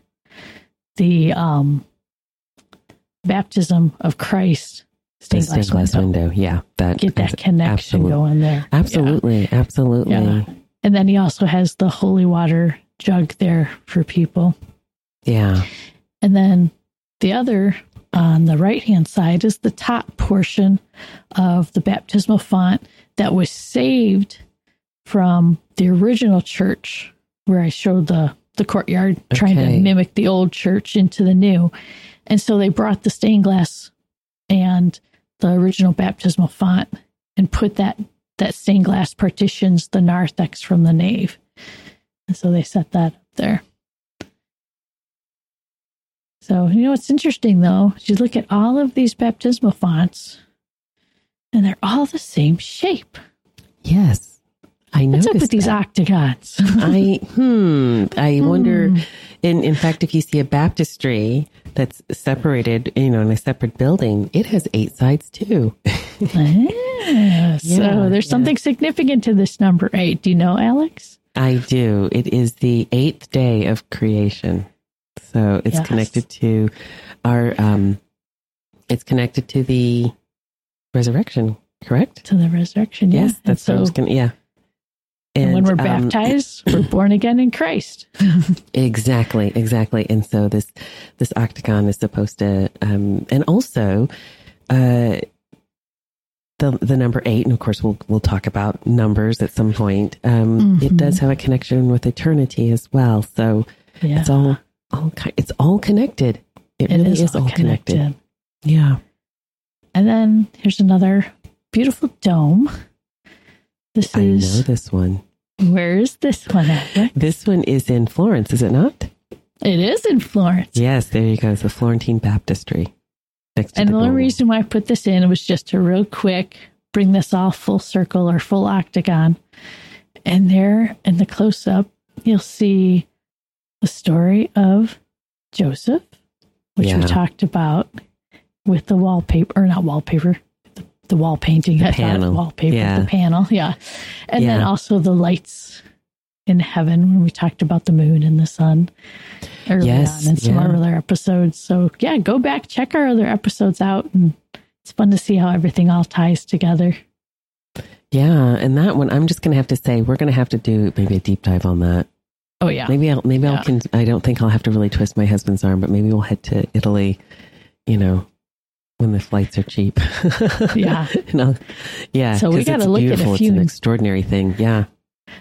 the um, baptism of Christ stained glass, glass window. window. Yeah, that Get that connection absolute- going there. Absolutely, absolutely. Yeah. And then he also has the holy water jug there for people. yeah. And then the other on the right hand side is the top portion of the baptismal font that was saved from the original church where I showed the, the courtyard trying to mimic the old church into the new. And so they brought the stained glass and the original baptismal font and put that that stained glass partitions the narthex from the nave. And so they set that up there. So, you know, what's interesting though, is you look at all of these baptismal fonts and they're all the same shape. Yes, I What's up with these that. octagons? I hmm. I wonder. Hmm. In in fact, if you see a baptistry that's separated, you know, in a separate building, it has eight sides too. Ah, so Yeah, there's yeah. something significant to this number eight. Do you know, Alix? I do. It is the eighth day of creation, so it's Yes. connected to our. um It's connected to the resurrection. Correct. To the resurrection. Yeah. Yes, And that's what I so was going to. Yeah. and when we're um, baptized, we're born again in Christ. Exactly, exactly. And so this this octagon is supposed to um and also uh the the number 8 and of course we'll we'll talk about numbers at some point. Um it Mhm. does have a connection with eternity as well. So Yeah. it's all all it's all connected. It, It really is is, all connected. Yeah. And then here's another beautiful dome. This I know this one. where is this one at? This one is in Florence, is it not? It is in Florence. Yes, there you go. It's the Florentine Baptistry. Next to And the only Duomo. reason why I put this in was just to real quick bring this all full circle or full octagon. And there in the close up, you'll see the story of Joseph, which we talked about with the wallpaper, or not wallpaper, the, the wall painting, I thought panel. wallpaper, Yeah. the panel. Yeah. And then also the lights in heaven when we talked about the moon and the sun early Yes, on in some yeah. other episodes. So yeah, go back, check our other episodes out and it's fun to see how everything all ties together. Yeah, and that one I'm just going to have to say we're going to have to do maybe a deep dive on that. Oh yeah. Maybe I'll maybe Yeah. I'll can I don't think I'll have to really twist my husband's arm, but maybe we'll head to Italy, you know, when the flights are cheap. Yeah. And I'll- yeah. So we gotta it's look at a few- It's an extraordinary thing. Yeah.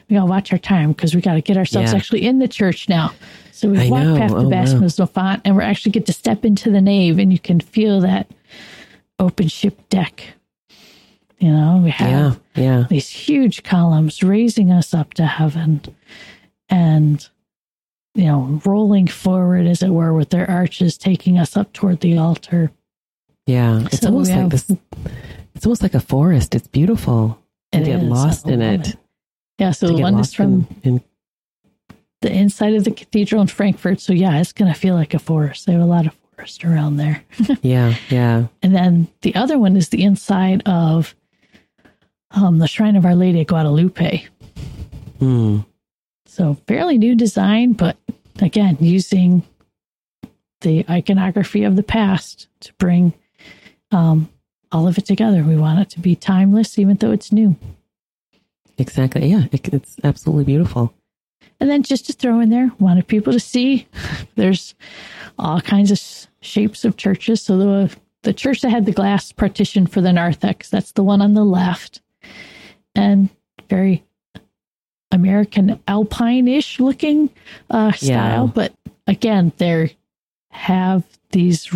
We gotta watch our time because we gotta get ourselves Yeah. actually in the church now. So we I walk know. past the Oh, wow. baptismal font and we're actually get to step into the nave and you can feel that open ship deck. You know, we have Yeah. Yeah. these huge columns raising us up to heaven and you know rolling forward as it were with their arches taking us up toward the altar Yeah. It's So almost like this it's almost like a forest. It's beautiful. and It get is. lost in it. it. Yeah, so the one is from in, in the inside of the cathedral in Frankfurt. So yeah, it's going to feel like a forest. They have a lot of forest around there. yeah, yeah. And then the other one is the inside of um, the Shrine of Our Lady of Guadalupe. Hmm. So fairly new design, but again, using the iconography of the past to bring um, all of it together. We want it to be timeless, even though it's new. Exactly. Yeah, it, it's absolutely beautiful. And then just to throw in there, wanted people to see there's all kinds of shapes of churches. So the the church that had the glass partition for the narthex, that's the one on the left, and very American Alpine-ish looking uh, style. Yeah. But again, they have these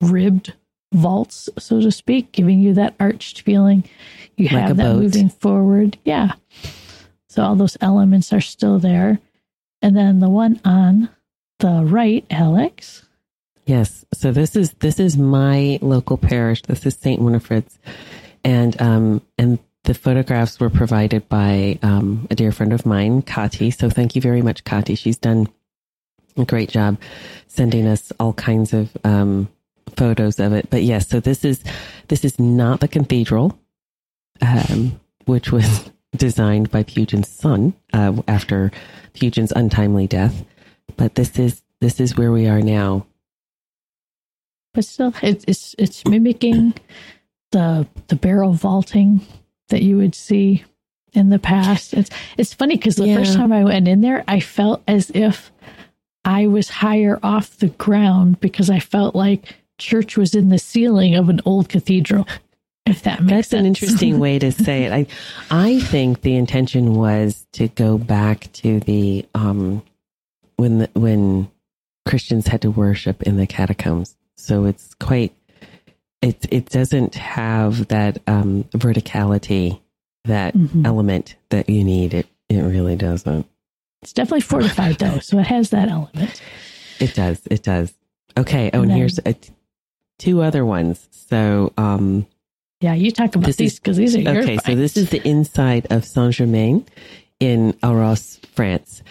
ribbed vaults, so to speak, giving you that arched feeling. You Like have that boat. moving forward. Yeah. So all those elements are still there. And then the one on the right, Alix. Yes. So this is this is my local parish. This is Saint Winifred's, and um and the photographs were provided by um, a dear friend of mine, Kati. So thank you very much, Kati. She's done a great job sending us all kinds of um, photos of it. But yes, so this is this is not the cathedral, um, which was designed by Pugin's son uh, after Pugin's untimely death. But this is this is where we are now. But still it, it's it's mimicking the the barrel vaulting that you would see in the past. It's it's funny because the first time I went in there, I felt as if I was higher off the ground because I felt like church was in the ceiling of an old cathedral. If that makes That's sense. an interesting way to say it. I, I think the intention was to go back to the um, when the, when Christians had to worship in the catacombs. So it's quite it it doesn't have that um, verticality, that Mhm. element that you need. It it really doesn't. It's definitely fortified though, so it has that element. It does. It does. Okay. Oh, And and, then- here's uh two other ones. So um, Yeah, you talk about these because these are your Okay, so this is the inside of Saint Germain in Arras, France.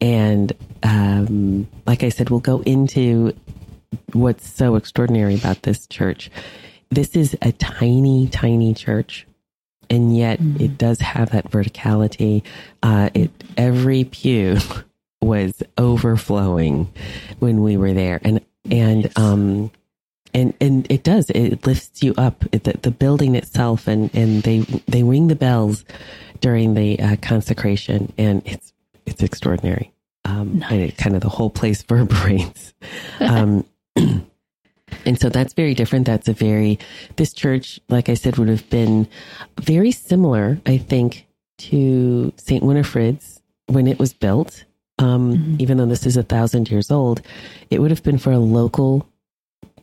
And um, like I said, we'll go into what's so extraordinary about this church. This is a tiny, tiny church, and yet Mhm. it does have that verticality. Uh, it every pew was overflowing when we were there, and and um, and and it does. It lifts you up. It- the, the building itself and and they they ring the bells during the uh, consecration and it's it's extraordinary. Um and it kind of the whole place reverberates um and so that's very different. That's a very this church like i said would have been very similar i think to saint winifred's when it was built. Um Mhm. even though this is a thousand years old it would have been for a local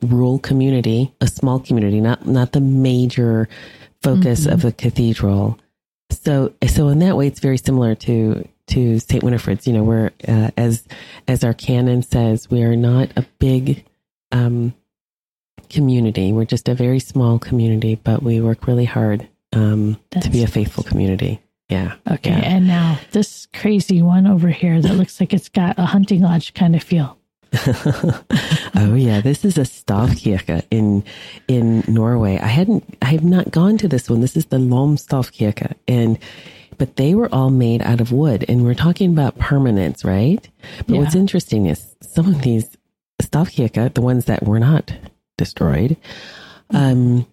rural community, a small community, not not the major focus Mhm. of the cathedral. So so in that way, it's very similar to to Saint Winifred's. You know, where uh, as as our canon says, we are not a big um, community. We're just a very small community, but we work really hard um, to be a faithful community. Yeah. Okay, Yeah. and now this crazy one over here that looks like it's got a hunting lodge kind of feel. oh yeah, this is a Stavkirke in in Norway. I hadn't I have not gone to this one. This is the Lom Stavkirke and but they were all made out of wood and we're talking about permanence, right? But what's interesting is some of these Stavkirke, the ones that were not destroyed, um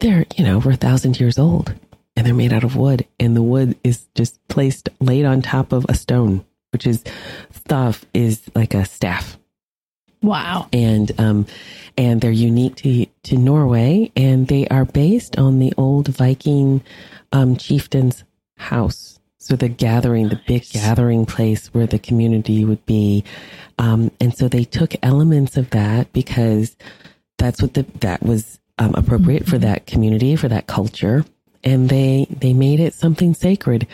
they're, you know, over a thousand years old and they're made out of wood and the wood is just placed laid on top of a stone, which is staff is like a staff Wow. and um, and they're unique to to Norway, and they are based on the old Viking um, chieftain's house. So the gathering, the big gathering place where the community would be, um, and so they took elements of that because that's what the that was um, appropriate for that community for that culture, and they they made it something sacred.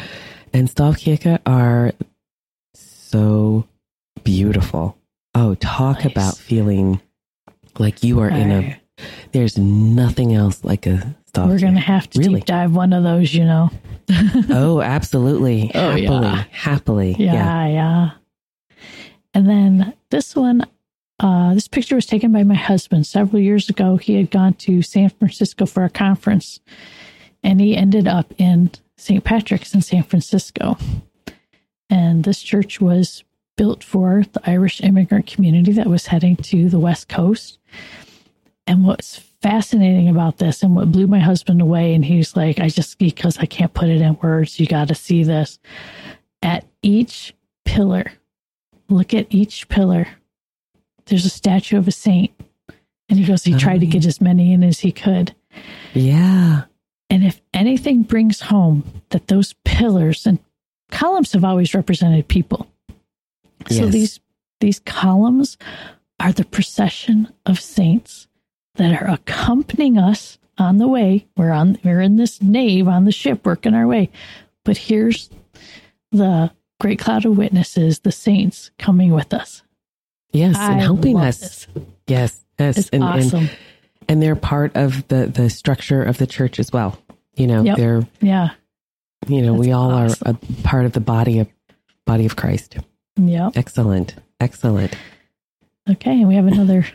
And Stavkirke are so beautiful. Oh, talk Nice. about feeling like you are in a. There's nothing else like a. We're going to have to Really? deep dive one of those, you know. Oh, absolutely. Oh, happily. yeah. Happily. Yeah, yeah. And then this one, uh, this picture was taken by my husband several years ago. He had gone to San Francisco for a conference, and he ended up in St. Patrick's in San Francisco. And this church was built for the Irish immigrant community that was heading to the West Coast. And what's fascinating about this and what blew my husband away, and he's like, I just, because I can't put it in words, you got to see this. At each pillar, look at each pillar. There's a statue of a saint. And he goes, he tried to get as many in as he could. Yeah. And if anything brings home that those pillars and columns have always represented people. So these these columns are the procession of saints that are accompanying us on the way. We're on we're in this nave on the ship working our way. But here's the great cloud of witnesses, the saints coming with us. Yes. I and helping us. this. Yes. Yes. It's and, awesome. and and they're part of the the structure of the church as well. You know, Yep. they're yeah. You know, we all awesome. are a part of the body of body of Christ. Yeah. Excellent. Excellent. Okay, we have another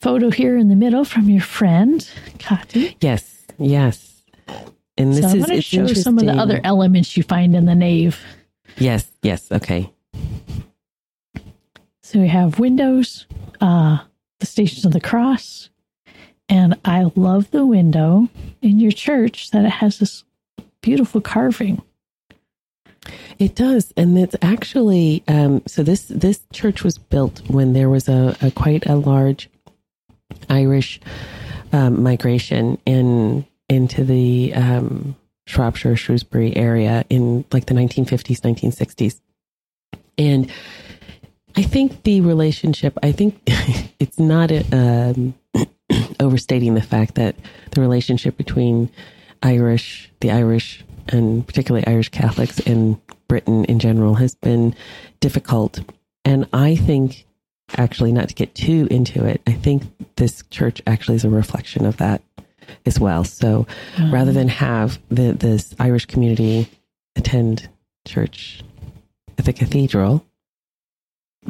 photo here in the middle from your friend, Kati. Yes. Yes. And this so I is want to show some of the other elements you find in the nave. Yes. Yes. Okay. So we have windows, uh, the Stations of the Cross, and I love the window in your church that it has this beautiful carving. It does, and it's actually um, so. This this church was built when there was a, a quite a large Irish um, migration in into the um, Shropshire Shrewsbury area in like the 1950s, 1960s, and I think the relationship. I think it's not um, overstating the fact that the relationship between Irish, the Irish, and particularly Irish Catholics in Britain in general has been difficult. And I think, actually, not to get too into it, I think this church actually is a reflection of that as well. So mm. rather than have the, this Irish community attend church at the cathedral,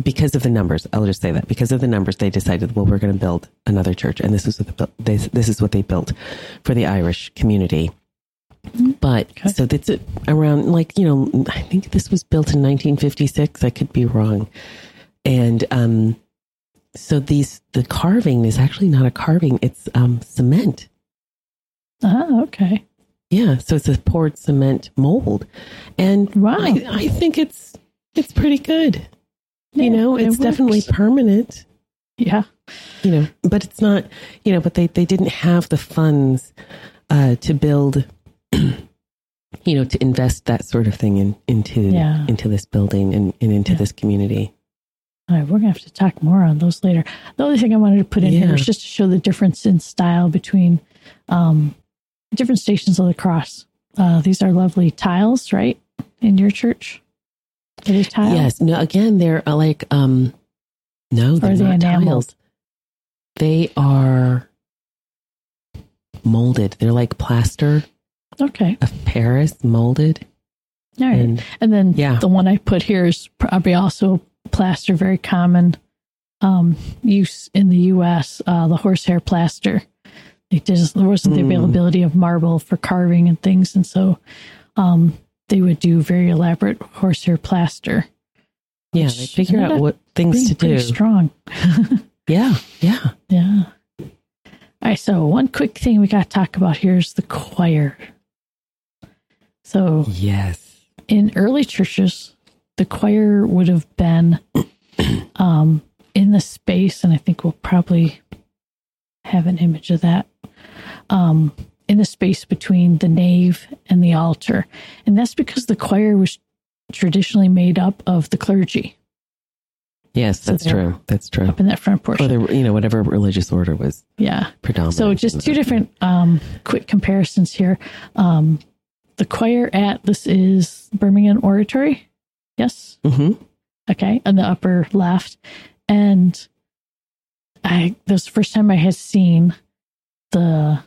because of the numbers, I'll just say that because of the numbers, they decided, well, we're going to build another church, and this is what the, buil- this, this is what they built for the Irish community. But Okay. so that's around like you know I think this was built in 1956. I could be wrong, and um, so these the carving is actually not a carving; it's um cement. Ah, okay. Yeah, so it's a poured cement mold, and Wow. I, I think it's it's pretty good. Yeah, you know, it it's definitely permanent. Yeah. You know, but it's not. You know, but they they didn't have the funds uh, to build. you know, to invest that sort of thing in, into Yeah. into this building and, and into Yeah. this community. All right, we're gonna have to talk more on those later. The only thing I wanted to put in here Yeah. is just to show the difference in style between um, different stations of the cross. Uh, these are lovely tiles, right? In your church, tiles? Yes. No. Again, they're uh, like um, no, they're they not enameled? tiles. They are molded. They're like plaster Okay. of Paris, molded. All right. And And then Yeah. the one I put here is probably also plaster, very common um, use in the U.S. Uh, the horsehair plaster. It just there wasn't the Mm. availability of marble for carving and things, and so um, they would do very elaborate horsehair plaster. yeah, they figure out what things to do. strong. Yeah. Yeah. Yeah. All right. So one quick thing we got to talk about here is the choir. So Yes. in early churches, the choir would have been um, in the space, and I think we'll probably have an image of that um, in the space between the nave and the altar. And that's because the choir was traditionally made up of the clergy Yes, So that's true. That's true. up in that front Or portion. the you know whatever religious order was Yeah. predominant. So just two different um, quick comparisons here. Um, the choir at this is Birmingham Oratory. Yes. hmm Okay. On the upper left. And I, this was the first time I had seen the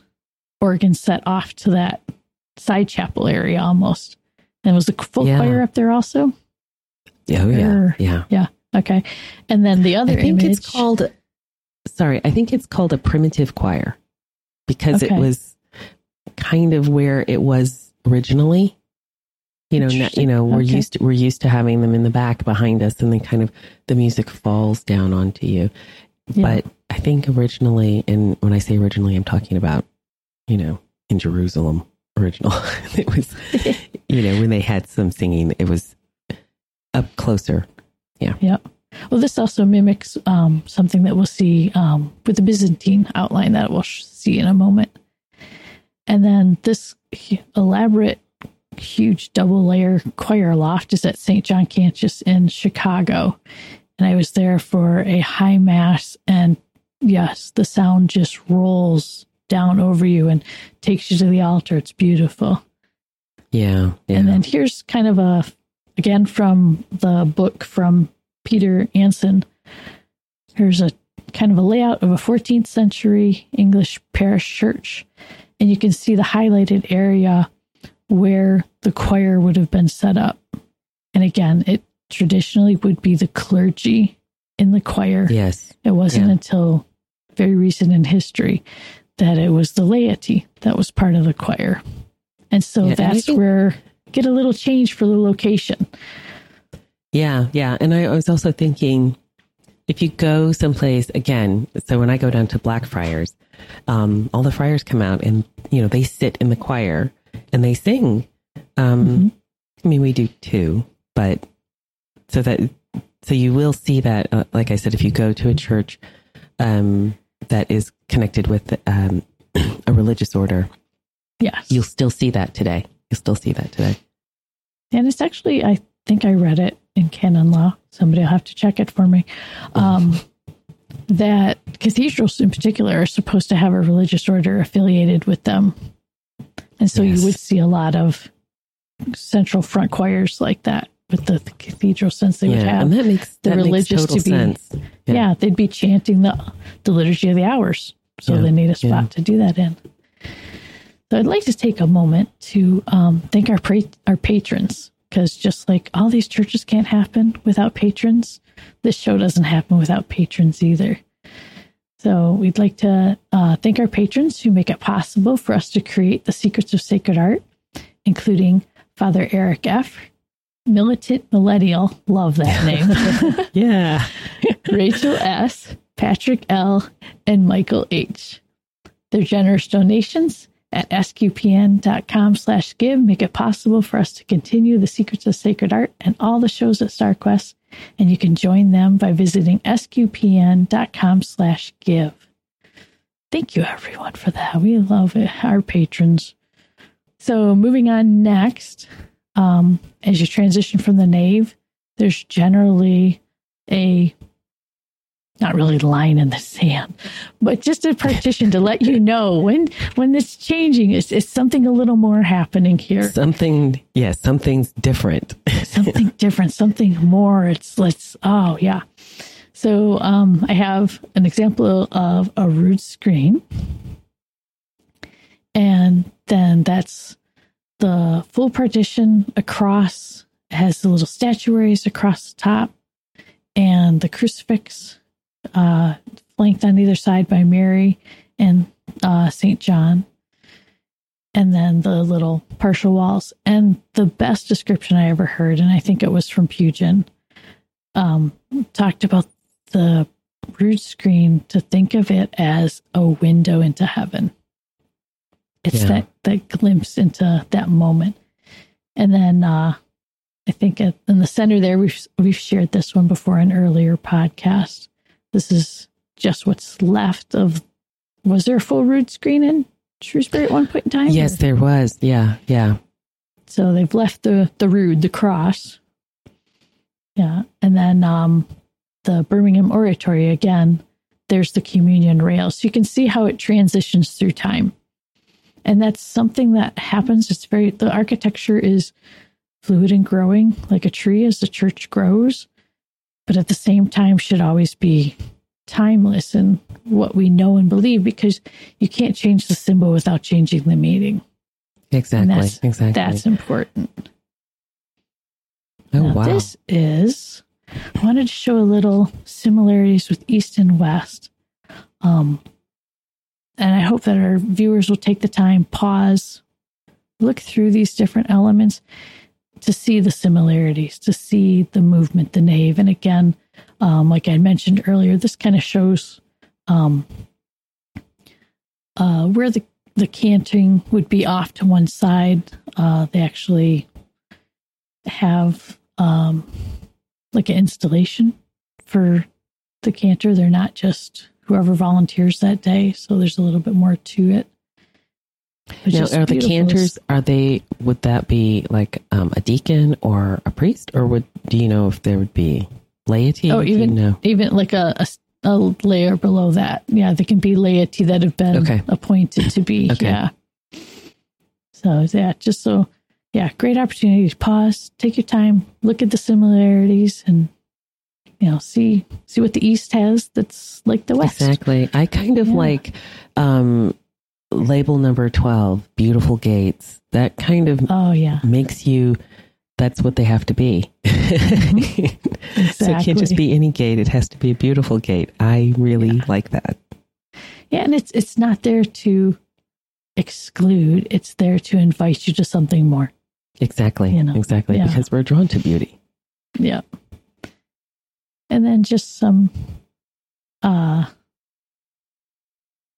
organ set off to that side chapel area almost. And was the full Yeah. choir up there also? Oh yeah, Or- yeah. Okay. And then the other I think image it's called. Sorry, I think it's called a primitive choir because Okay. it was kind of where it was originally. You know, not, you know, we're Okay. used to, we're used to having them in the back behind us, and then kind of the music falls down onto you. Yeah. But I think originally, and when I say originally, I'm talking about, you know, in Jerusalem, original. it was, you know, when they had some singing, it was up closer. Yeah. Yeah. Well, this also mimics um, something that we'll see um, with the Byzantine outline that we'll sh- see in a moment. And then this elaborate, huge double layer choir loft is at St. John Cantius in Chicago. And I was there for a high mass, and yes, the sound just rolls down over you and takes you to the altar. It's beautiful. Yeah. yeah. And then here's kind of a, again, from the book from Peter Anson. Here's a kind of a layout of a 14th century English parish church. And you can see the highlighted area where the choir would have been set up. And again, it traditionally would be the clergy in the choir. yes. It wasn't Yeah. until very recent in history that it was the laity that was part of the choir. And so Yeah, and that's think- where get a little change for the location. Yeah, yeah. And I was also thinking if you go someplace again, so when I go down to Blackfriars, um, all the friars come out and, you know, they sit in the choir and they sing. Um, Mhm. I mean, we do too, but so that, so you will see that, uh, like I said, if you go to a church um, that is connected with um, a religious order, Yes. you'll still see that today. You'll still see that today. and it's actually, I think I read it in canon law. Somebody will have to check it for me. Um, that cathedrals in particular are supposed to have a religious order affiliated with them. And so Yes. you would see a lot of central front choirs like that with the, the cathedral sense they would have. and that makes the that makes religious total to be- sense. Yeah. Yeah. they'd be chanting the the liturgy of the hours, so Yeah, they need a spot yeah. to do that in. So I'd like to take a moment to um, thank our pra- our patrons because just like all these churches can't happen without patrons, this show doesn't happen without patrons either. So we'd like to uh, thank our patrons who make it possible for us to create the secrets of sacred art, including Father Eric F. Militant Millennial, love that name. Yeah. Rachel S., Patrick L., and Michael H. Their generous donations at sqpn.com slash give make it possible for us to continue the Secrets of Sacred Art and all the shows at StarQuest, and you can join them by visiting sqpn.com slash give. Thank you, everyone, for that. We love it, our patrons. So, moving on next, um, as you transition from the nave, there's generally a not really line in the sand, but just a partition to let you know when when it's changing. It's, it's something a little more happening here, Something, yeah, something's different. something different, something more. It's let's oh yeah. So um, I have an example of a rood screen, and then that's the full partition across. It has the little statuaries across the top, and the crucifix uh, flanked on either side by Mary and uh, Saint John, and then the little partial walls. And the best description I ever heard, and I think it was from Pugin, um, talked about the rood screen to think of it as a window into heaven. It's Yeah. that that glimpse into that moment, and then uh, I think at, in the center there we've we've shared this one before in earlier podcasts. This is just what's left of. Was there a full rood screen in Shrewsbury at one point in time? yes, there was. Yeah, yeah. So they've left the the rood, the cross. Yeah, and then um, the Birmingham Oratory again. There's the communion rail, so you can see how it transitions through time, and that's something that happens. It's very the architecture is fluid and growing like a tree as the church grows, but at the same time should always be timeless in what we know and believe because you can't change the symbol without changing the meaning. Exactly. that's, exactly. That's important. oh Now, wow. This is, I wanted to show a little similarities with East and West. Um, and I hope that our viewers will take the time, pause, look through these different elements to see the similarities, to see the movement, the nave. And again, um, like I mentioned earlier, this kind of shows um, uh, where the, the canting would be off to one side. Uh, they actually have um, like an installation for the cantor. They're not just whoever volunteers that day. So there's a little bit more to it. Now, are the beautiful. cantors? Are they? Would that be like um, a deacon or a priest, or would do you know if there would be laity? Oh, Do you even know? even like a, a, a layer below that. Yeah, there can be laity that have been Okay. appointed to be. Okay. Yeah. So yeah, just so yeah, great opportunity to pause, take your time, look at the similarities, and you know see see what the East has that's like the West. Exactly. I kind of Yeah. like um, label number twelve, beautiful gates. That kind of Oh yeah, makes you. That's what they have to be. So it can't just be any gate. It has to be a beautiful gate. I really like that. yeah, and it's it's not there to exclude; it's there to invite you to something more. Exactly. You know, exactly. yeah. Because we're drawn to beauty. Yeah. And then just some uh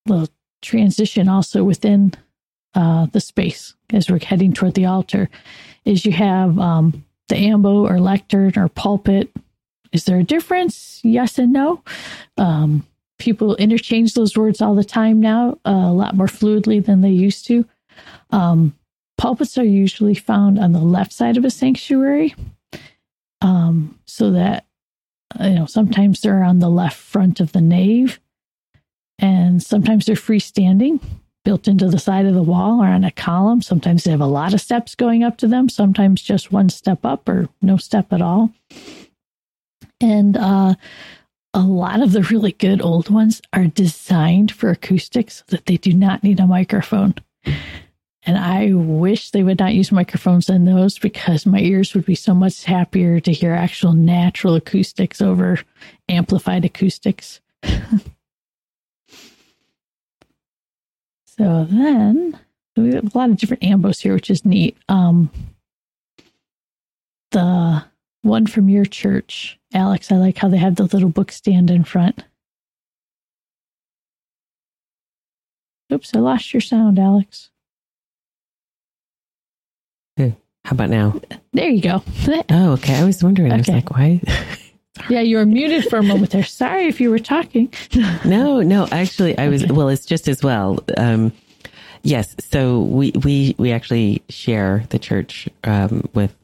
little transition also within uh the space as we're heading toward the altar is you have um the ambo or lectern or pulpit. Is there a difference? Yes and no. Um people interchange those words all the time now, uh, a lot more fluidly than they used to. Um pulpits are usually found on the left side of a sanctuary um, so that you know sometimes they're on the left front of the nave, and sometimes they're freestanding, built into the side of the wall or on a column. Sometimes they have a lot of steps going up to them. Sometimes just one step up or no step at all. And uh, a lot of the really good old ones are designed for acoustics so that they do not need a microphone. And I wish they would not use microphones in those because my ears would be so much happier to hear actual natural acoustics over amplified acoustics. so then we have a lot of different ambos here, which is neat. Um, the one from your church, Alix, I like how they have the little book stand in front. Oops, I lost your sound, Alix. How about now? There you go. Oh, okay. I was wondering. I was like, why? Yeah, you were muted for a moment there. Sorry if you were talking. no, no. Actually, I was. Okay. Well, it's just as well. Um, yes. So we we we actually share the church um, with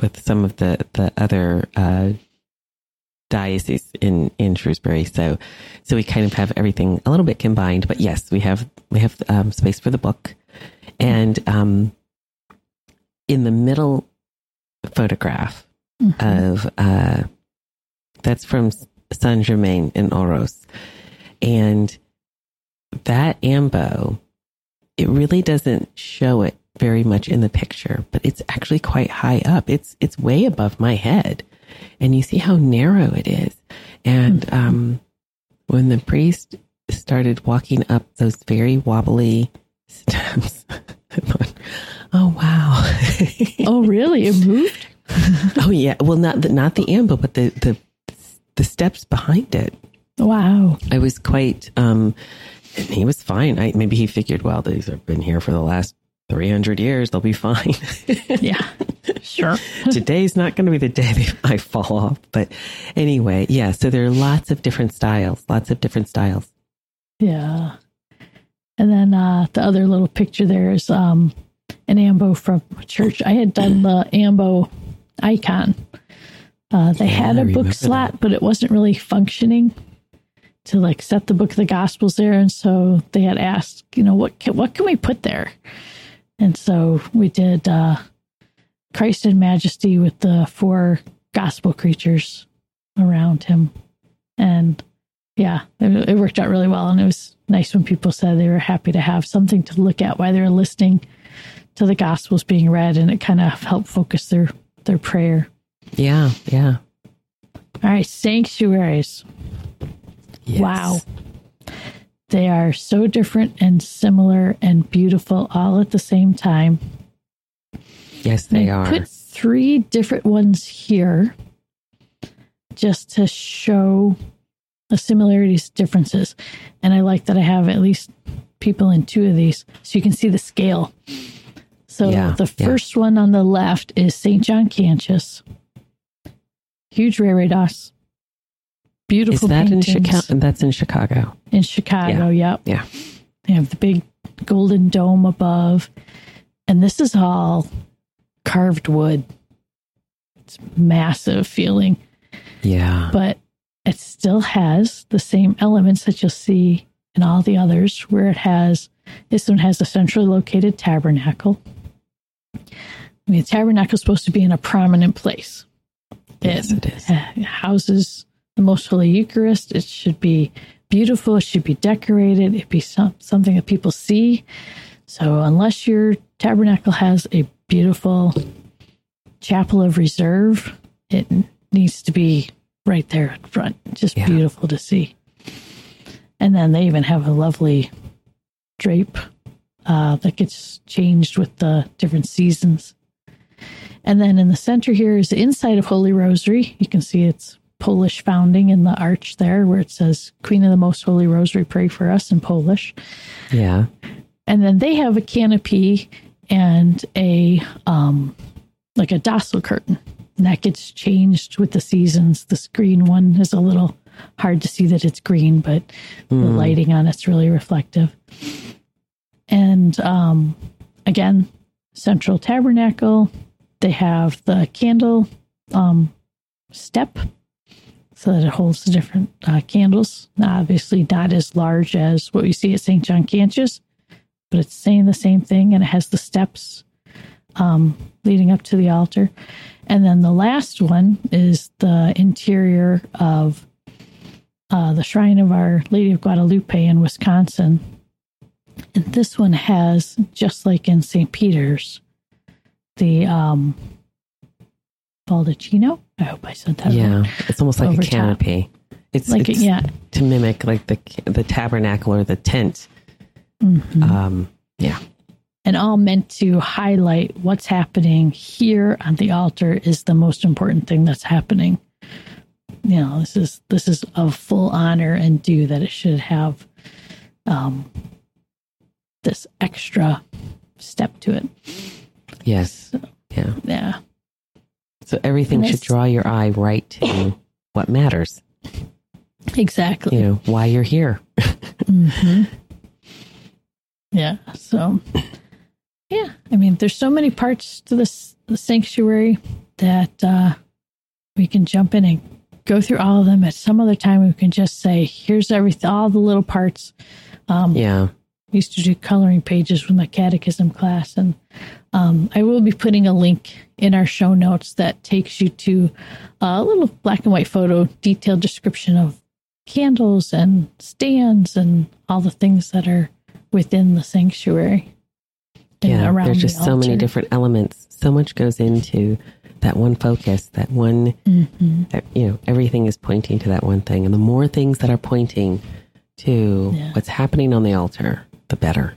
with some of the the other uh, dioceses in in Shrewsbury. So so we kind of have everything a little bit combined. But yes, we have we have um, space for the book, and um, in the middle photograph of uh, that's from Saint Germain in Oros, and that ambo, it really doesn't show it very much in the picture, but it's actually quite high up. It's it's way above my head, and you see how narrow it is. And um, when the priest started walking up those very wobbly steps, oh wow. Oh, really? It moved? Oh yeah, well not the not the ambo, but the the the steps behind it. Wow. I was quite um and he was fine. I maybe he figured, well, these have been here for the last three hundred years, they'll be fine. Yeah. Sure. Today's not going to be the day I fall off. But anyway, yeah, so there are lots of different styles, lots of different styles. Yeah. And then uh, the other little picture there is um, an ambo from church. I had done the ambo icon. Uh, they Yeah, had a book slot, but it wasn't really functioning to like set the book of the gospels there, and so they had asked, you know, what can, what can we put there? And so we did uh, Christ in Majesty with the four gospel creatures around him, and yeah, it, it worked out really well. And it was nice when people said they were happy to have something to look at while they were listening to the gospels being read. And it kind of helped focus their, their prayer. Yeah. Yeah. All right. Sanctuaries. Yes. Wow. They are so different and similar and beautiful all at the same time. Yes, they are. Put three different ones here just to show the similarities, differences. And I like that I have at least people in two of these so you can see the scale. So Yeah, the yeah. first one on the left is St. John Cantius. Huge reredos. Is Beautiful that in paintings Chicago? That's in Chicago. in Chicago. Yep. Yeah. They have the big golden dome above. And this is all carved wood. It's massive feeling, Yeah. but it still has the same elements that you'll see in all the others, where it has this one has a centrally located tabernacle. I mean, the tabernacle is supposed to be in a prominent place. Yes, it is. uh, houses the most holy Eucharist. It should be beautiful. It should be decorated. It be some, something that people see. So unless your tabernacle has a beautiful chapel of reserve, it needs to be right there in front. Just Yeah. beautiful to see. And then they even have a lovely drape uh, that gets changed with the different seasons. And then in the center here is the inside of Holy Rosary. You can see it's Polish founding in the arch there where it says Queen of the Most Holy Rosary, pray for us in Polish. Yeah. And then they have a canopy and a um like a dossal curtain. And that gets changed with the seasons. This green one is a little hard to see that it's green, but the lighting on it's really reflective. And um again, central tabernacle. They have the candle um step so that it holds the different uh, candles. Now, obviously, not as large as what we see at St. John Cantius, but it's saying the same thing and it has the steps um, leading up to the altar. And then the last one is the interior of uh, the Shrine of Our Lady of Guadalupe in Wisconsin. And this one has, just like in St. Peter's, the um, baldacchino. I hope I said that right. Yeah. It's almost like Over a top. canopy. It's Like, it's yeah. to mimic like the the tabernacle or the tent. Mhm. Um. Yeah. and all meant to highlight what's happening here on the altar is the most important thing that's happening. You know, this is this is of full honor and due that it should have um, this extra step to it. Yes. Yeah. Yeah, So everything should draw your eye right to what matters. exactly. You know why you're here. hmm Yeah. So, yeah. I mean, there's so many parts to this the sanctuary that uh, we can jump in and go through all of them. At some other time, we can just say, "Here's everything, all the little parts." Um, Yeah. I used to do coloring pages with my catechism class, and um, I will be putting a link in our show notes that takes you to a little black and white photo, detailed description of candles and stands and all the things that are within the sanctuary. Yeah. There's the just so many different elements. So much goes into that one focus, that one, Mhm. that, you know, everything is pointing to that one thing. And the more things that are pointing to Yeah. what's happening on the altar, the better.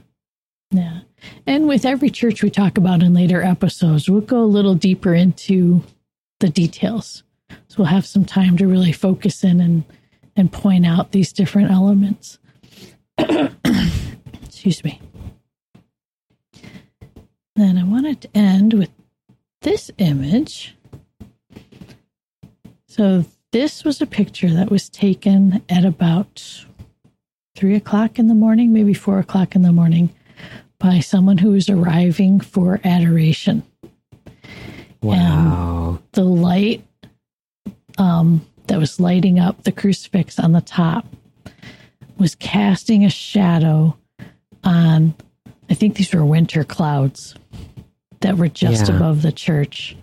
Yeah. And with every church we talk about in later episodes, we'll go a little deeper into the details. So we'll have some time to really focus in and, and point out these different elements. Excuse me. Then I wanted to end with this image. So this was a picture that was taken at about three o'clock in the morning, maybe four o'clock in the morning, by someone who was arriving for adoration. Wow. The light um, that was lighting up the crucifix on the top was casting a shadow on, I think these were winter clouds that were just Yeah. above the church.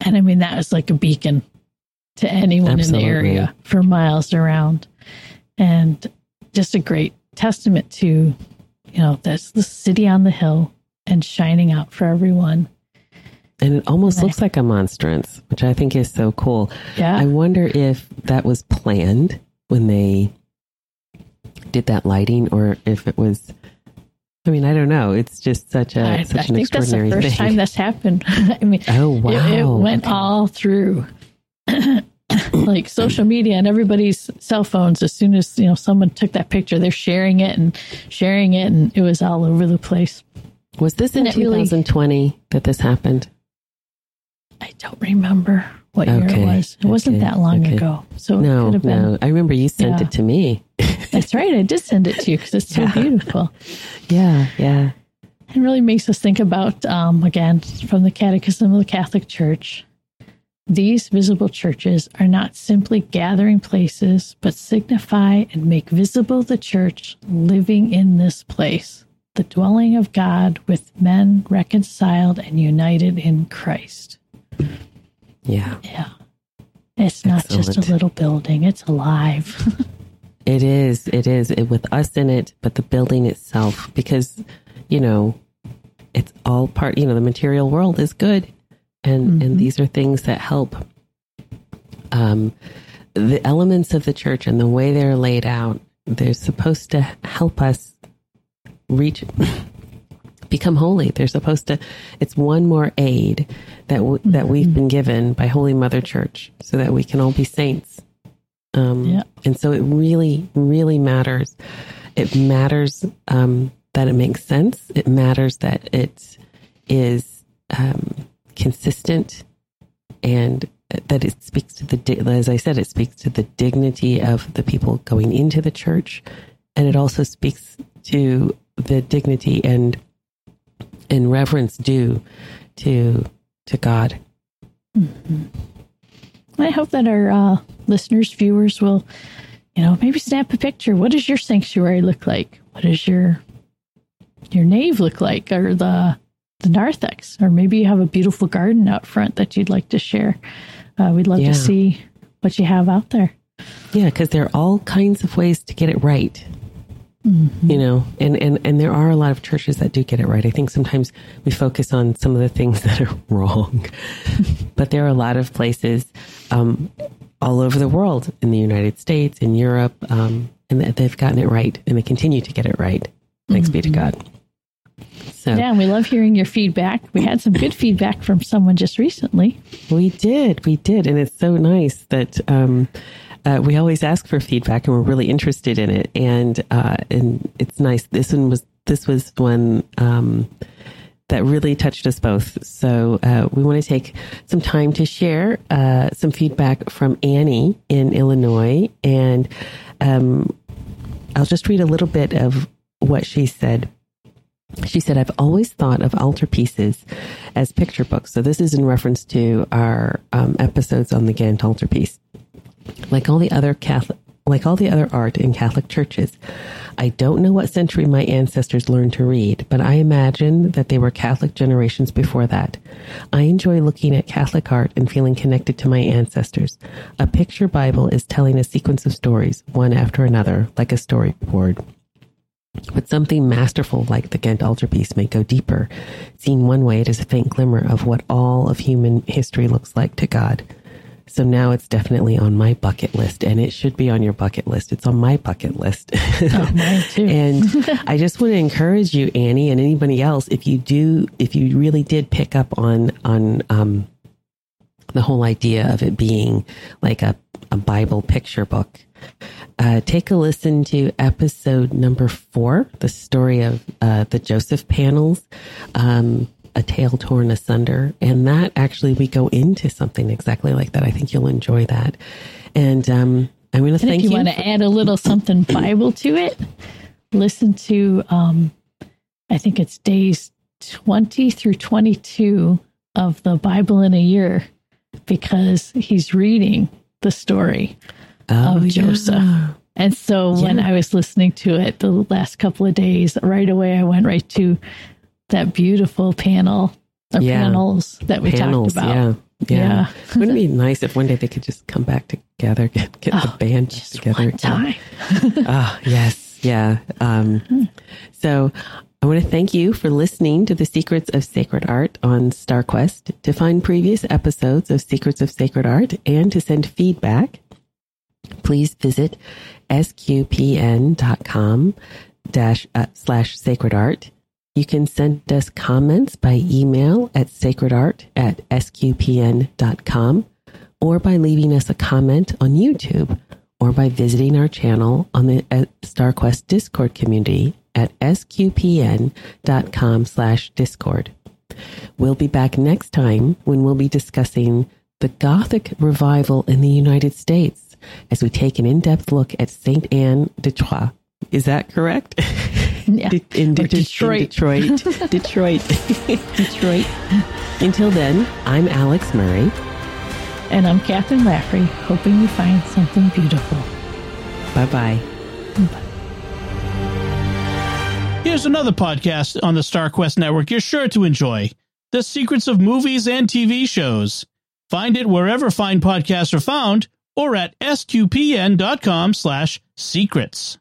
And I mean, that was like a beacon to anyone in the area for miles around. and just a great testament to, you know, that's the city on the hill and shining out for everyone. And it almost looks like a monstrance, which I think is so cool. Yeah. I wonder if that was planned when they did that lighting or if it was I mean, I don't know. It's just such a I, such I an think that's the first thing. time that's happened. I mean, oh wow. it, it went Okay. all through like social media and everybody's cell phones. As soon as you know someone took that picture, they're sharing it and sharing it, and it was all over the place. Was this in and it really- 2020 that this happened? I don't remember what year it was. It wasn't that long okay. ago, so No, could been. no. I remember you sent Yeah. it to me. That's right. I did send it to you because it's so Yeah. beautiful. yeah, yeah. It really makes us think about, um, again, from the Catechism of the Catholic Church. These visible churches are not simply gathering places, but signify and make visible the church living in this place, the dwelling of God with men reconciled and united in Christ. Yeah. Yeah. It's not just a little building, it's alive. It is. It is it, with us in it, but the building itself, because you know, it's all part. You know, the material world is good, and and these are things that help. Um, the elements of the church and the way they're laid out, they're supposed to help us reach, become holy. They're supposed to. It's one more aid that w- that we've been given by Holy Mother Church, so that we can all be saints. Um, Yeah. And so it really, really matters. It matters um, that it makes sense. It matters that it is um, consistent and that it speaks to the, as I said, it speaks to the dignity of the people going into the church. And it also speaks to the dignity and, and reverence due to, to God. I hope that our uh, listeners, viewers will, you know, maybe snap a picture. What does your sanctuary look like? What does your your nave look like, or the the narthex, or maybe you have a beautiful garden out front that you'd like to share. Uh, we'd love Yeah. to see what you have out there. Yeah, because there are all kinds of ways to get it right. You know, and, and, and there are a lot of churches that do get it right. I think sometimes we focus on some of the things that are wrong, but there are a lot of places um, all over the world, in the United States, in Europe, um, and that they've gotten it right, and they continue to get it right. Thanks be to God. So Yeah, we love hearing your feedback. We had some good feedback from someone just recently. We did, we did, and it's so nice that um, uh, we always ask for feedback, and we're really interested in it. And uh, and it's nice. This one was this was one um, that really touched us both. So uh, we want to take some time to share uh, some feedback from Annie in Illinois, and um, I'll just read a little bit of what she said. She said, I've always thought of altarpieces as picture books. So this is in reference to our um, episodes on the Ghent altarpiece. Like all the other Catholic, like all the other art in Catholic churches, I don't know what century my ancestors learned to read, but I imagine that they were Catholic generations before that. I enjoy looking at Catholic art and feeling connected to my ancestors. A picture Bible is telling a sequence of stories, one after another, like a storyboard. But something masterful like the Ghent altarpiece may go deeper. Seen one way, it is a faint glimmer of what all of human history looks like to God. So now it's definitely on my bucket list, and it should be on your bucket list. It's on my bucket list. Oh, mine too. and I just want to encourage you, Annie, and anybody else, if you do, if you really did pick up on on um, the whole idea of it being like a, a Bible picture book, uh, take a listen to episode number four, the story of uh, the Joseph panels, um, a tale torn asunder, and that actually we go into something exactly like that. I think you'll enjoy that, and um, I'm going to thank if you, you. want to add a little something Bible to it, listen to um, I think it's days twenty through twenty-two of the Bible in a year because he's reading the story Oh, of yeah. Joseph. And so when I was listening to it the last couple of days, right away I went right to that beautiful panel or Yeah. panels that we panels, talked about. yeah, Yeah. Wouldn't it be nice if one day they could just come back together, get, get the Oh, band Just together? one time. Ah, yes. Yeah. Um, so I want to thank you for listening to the Secrets of Sacred Art on StarQuest. To find previous episodes of Secrets of Sacred Art and to send feedback, please visit sqpn.com dash uh, slash sacred art. You can send us comments by email at sacredart at sqpn.com or by leaving us a comment on YouTube or by visiting our channel on the uh, StarQuest Discord community at sqpn.com slash discord. We'll be back next time when we'll be discussing the Gothic revival in the United States as we take an in-depth look at St. Anne de Troyes. Is that correct? Yeah. De- in, Or De- in Detroit. Detroit. Detroit. Detroit. Until then, I'm Alix Murray. And I'm Kathryn Laffrey, hoping you find something beautiful. Bye-bye. Here's another podcast on the StarQuest Network you're sure to enjoy The Secrets of Movies and TV Shows. Find it wherever fine podcasts are found or at sqpn.com slash secrets.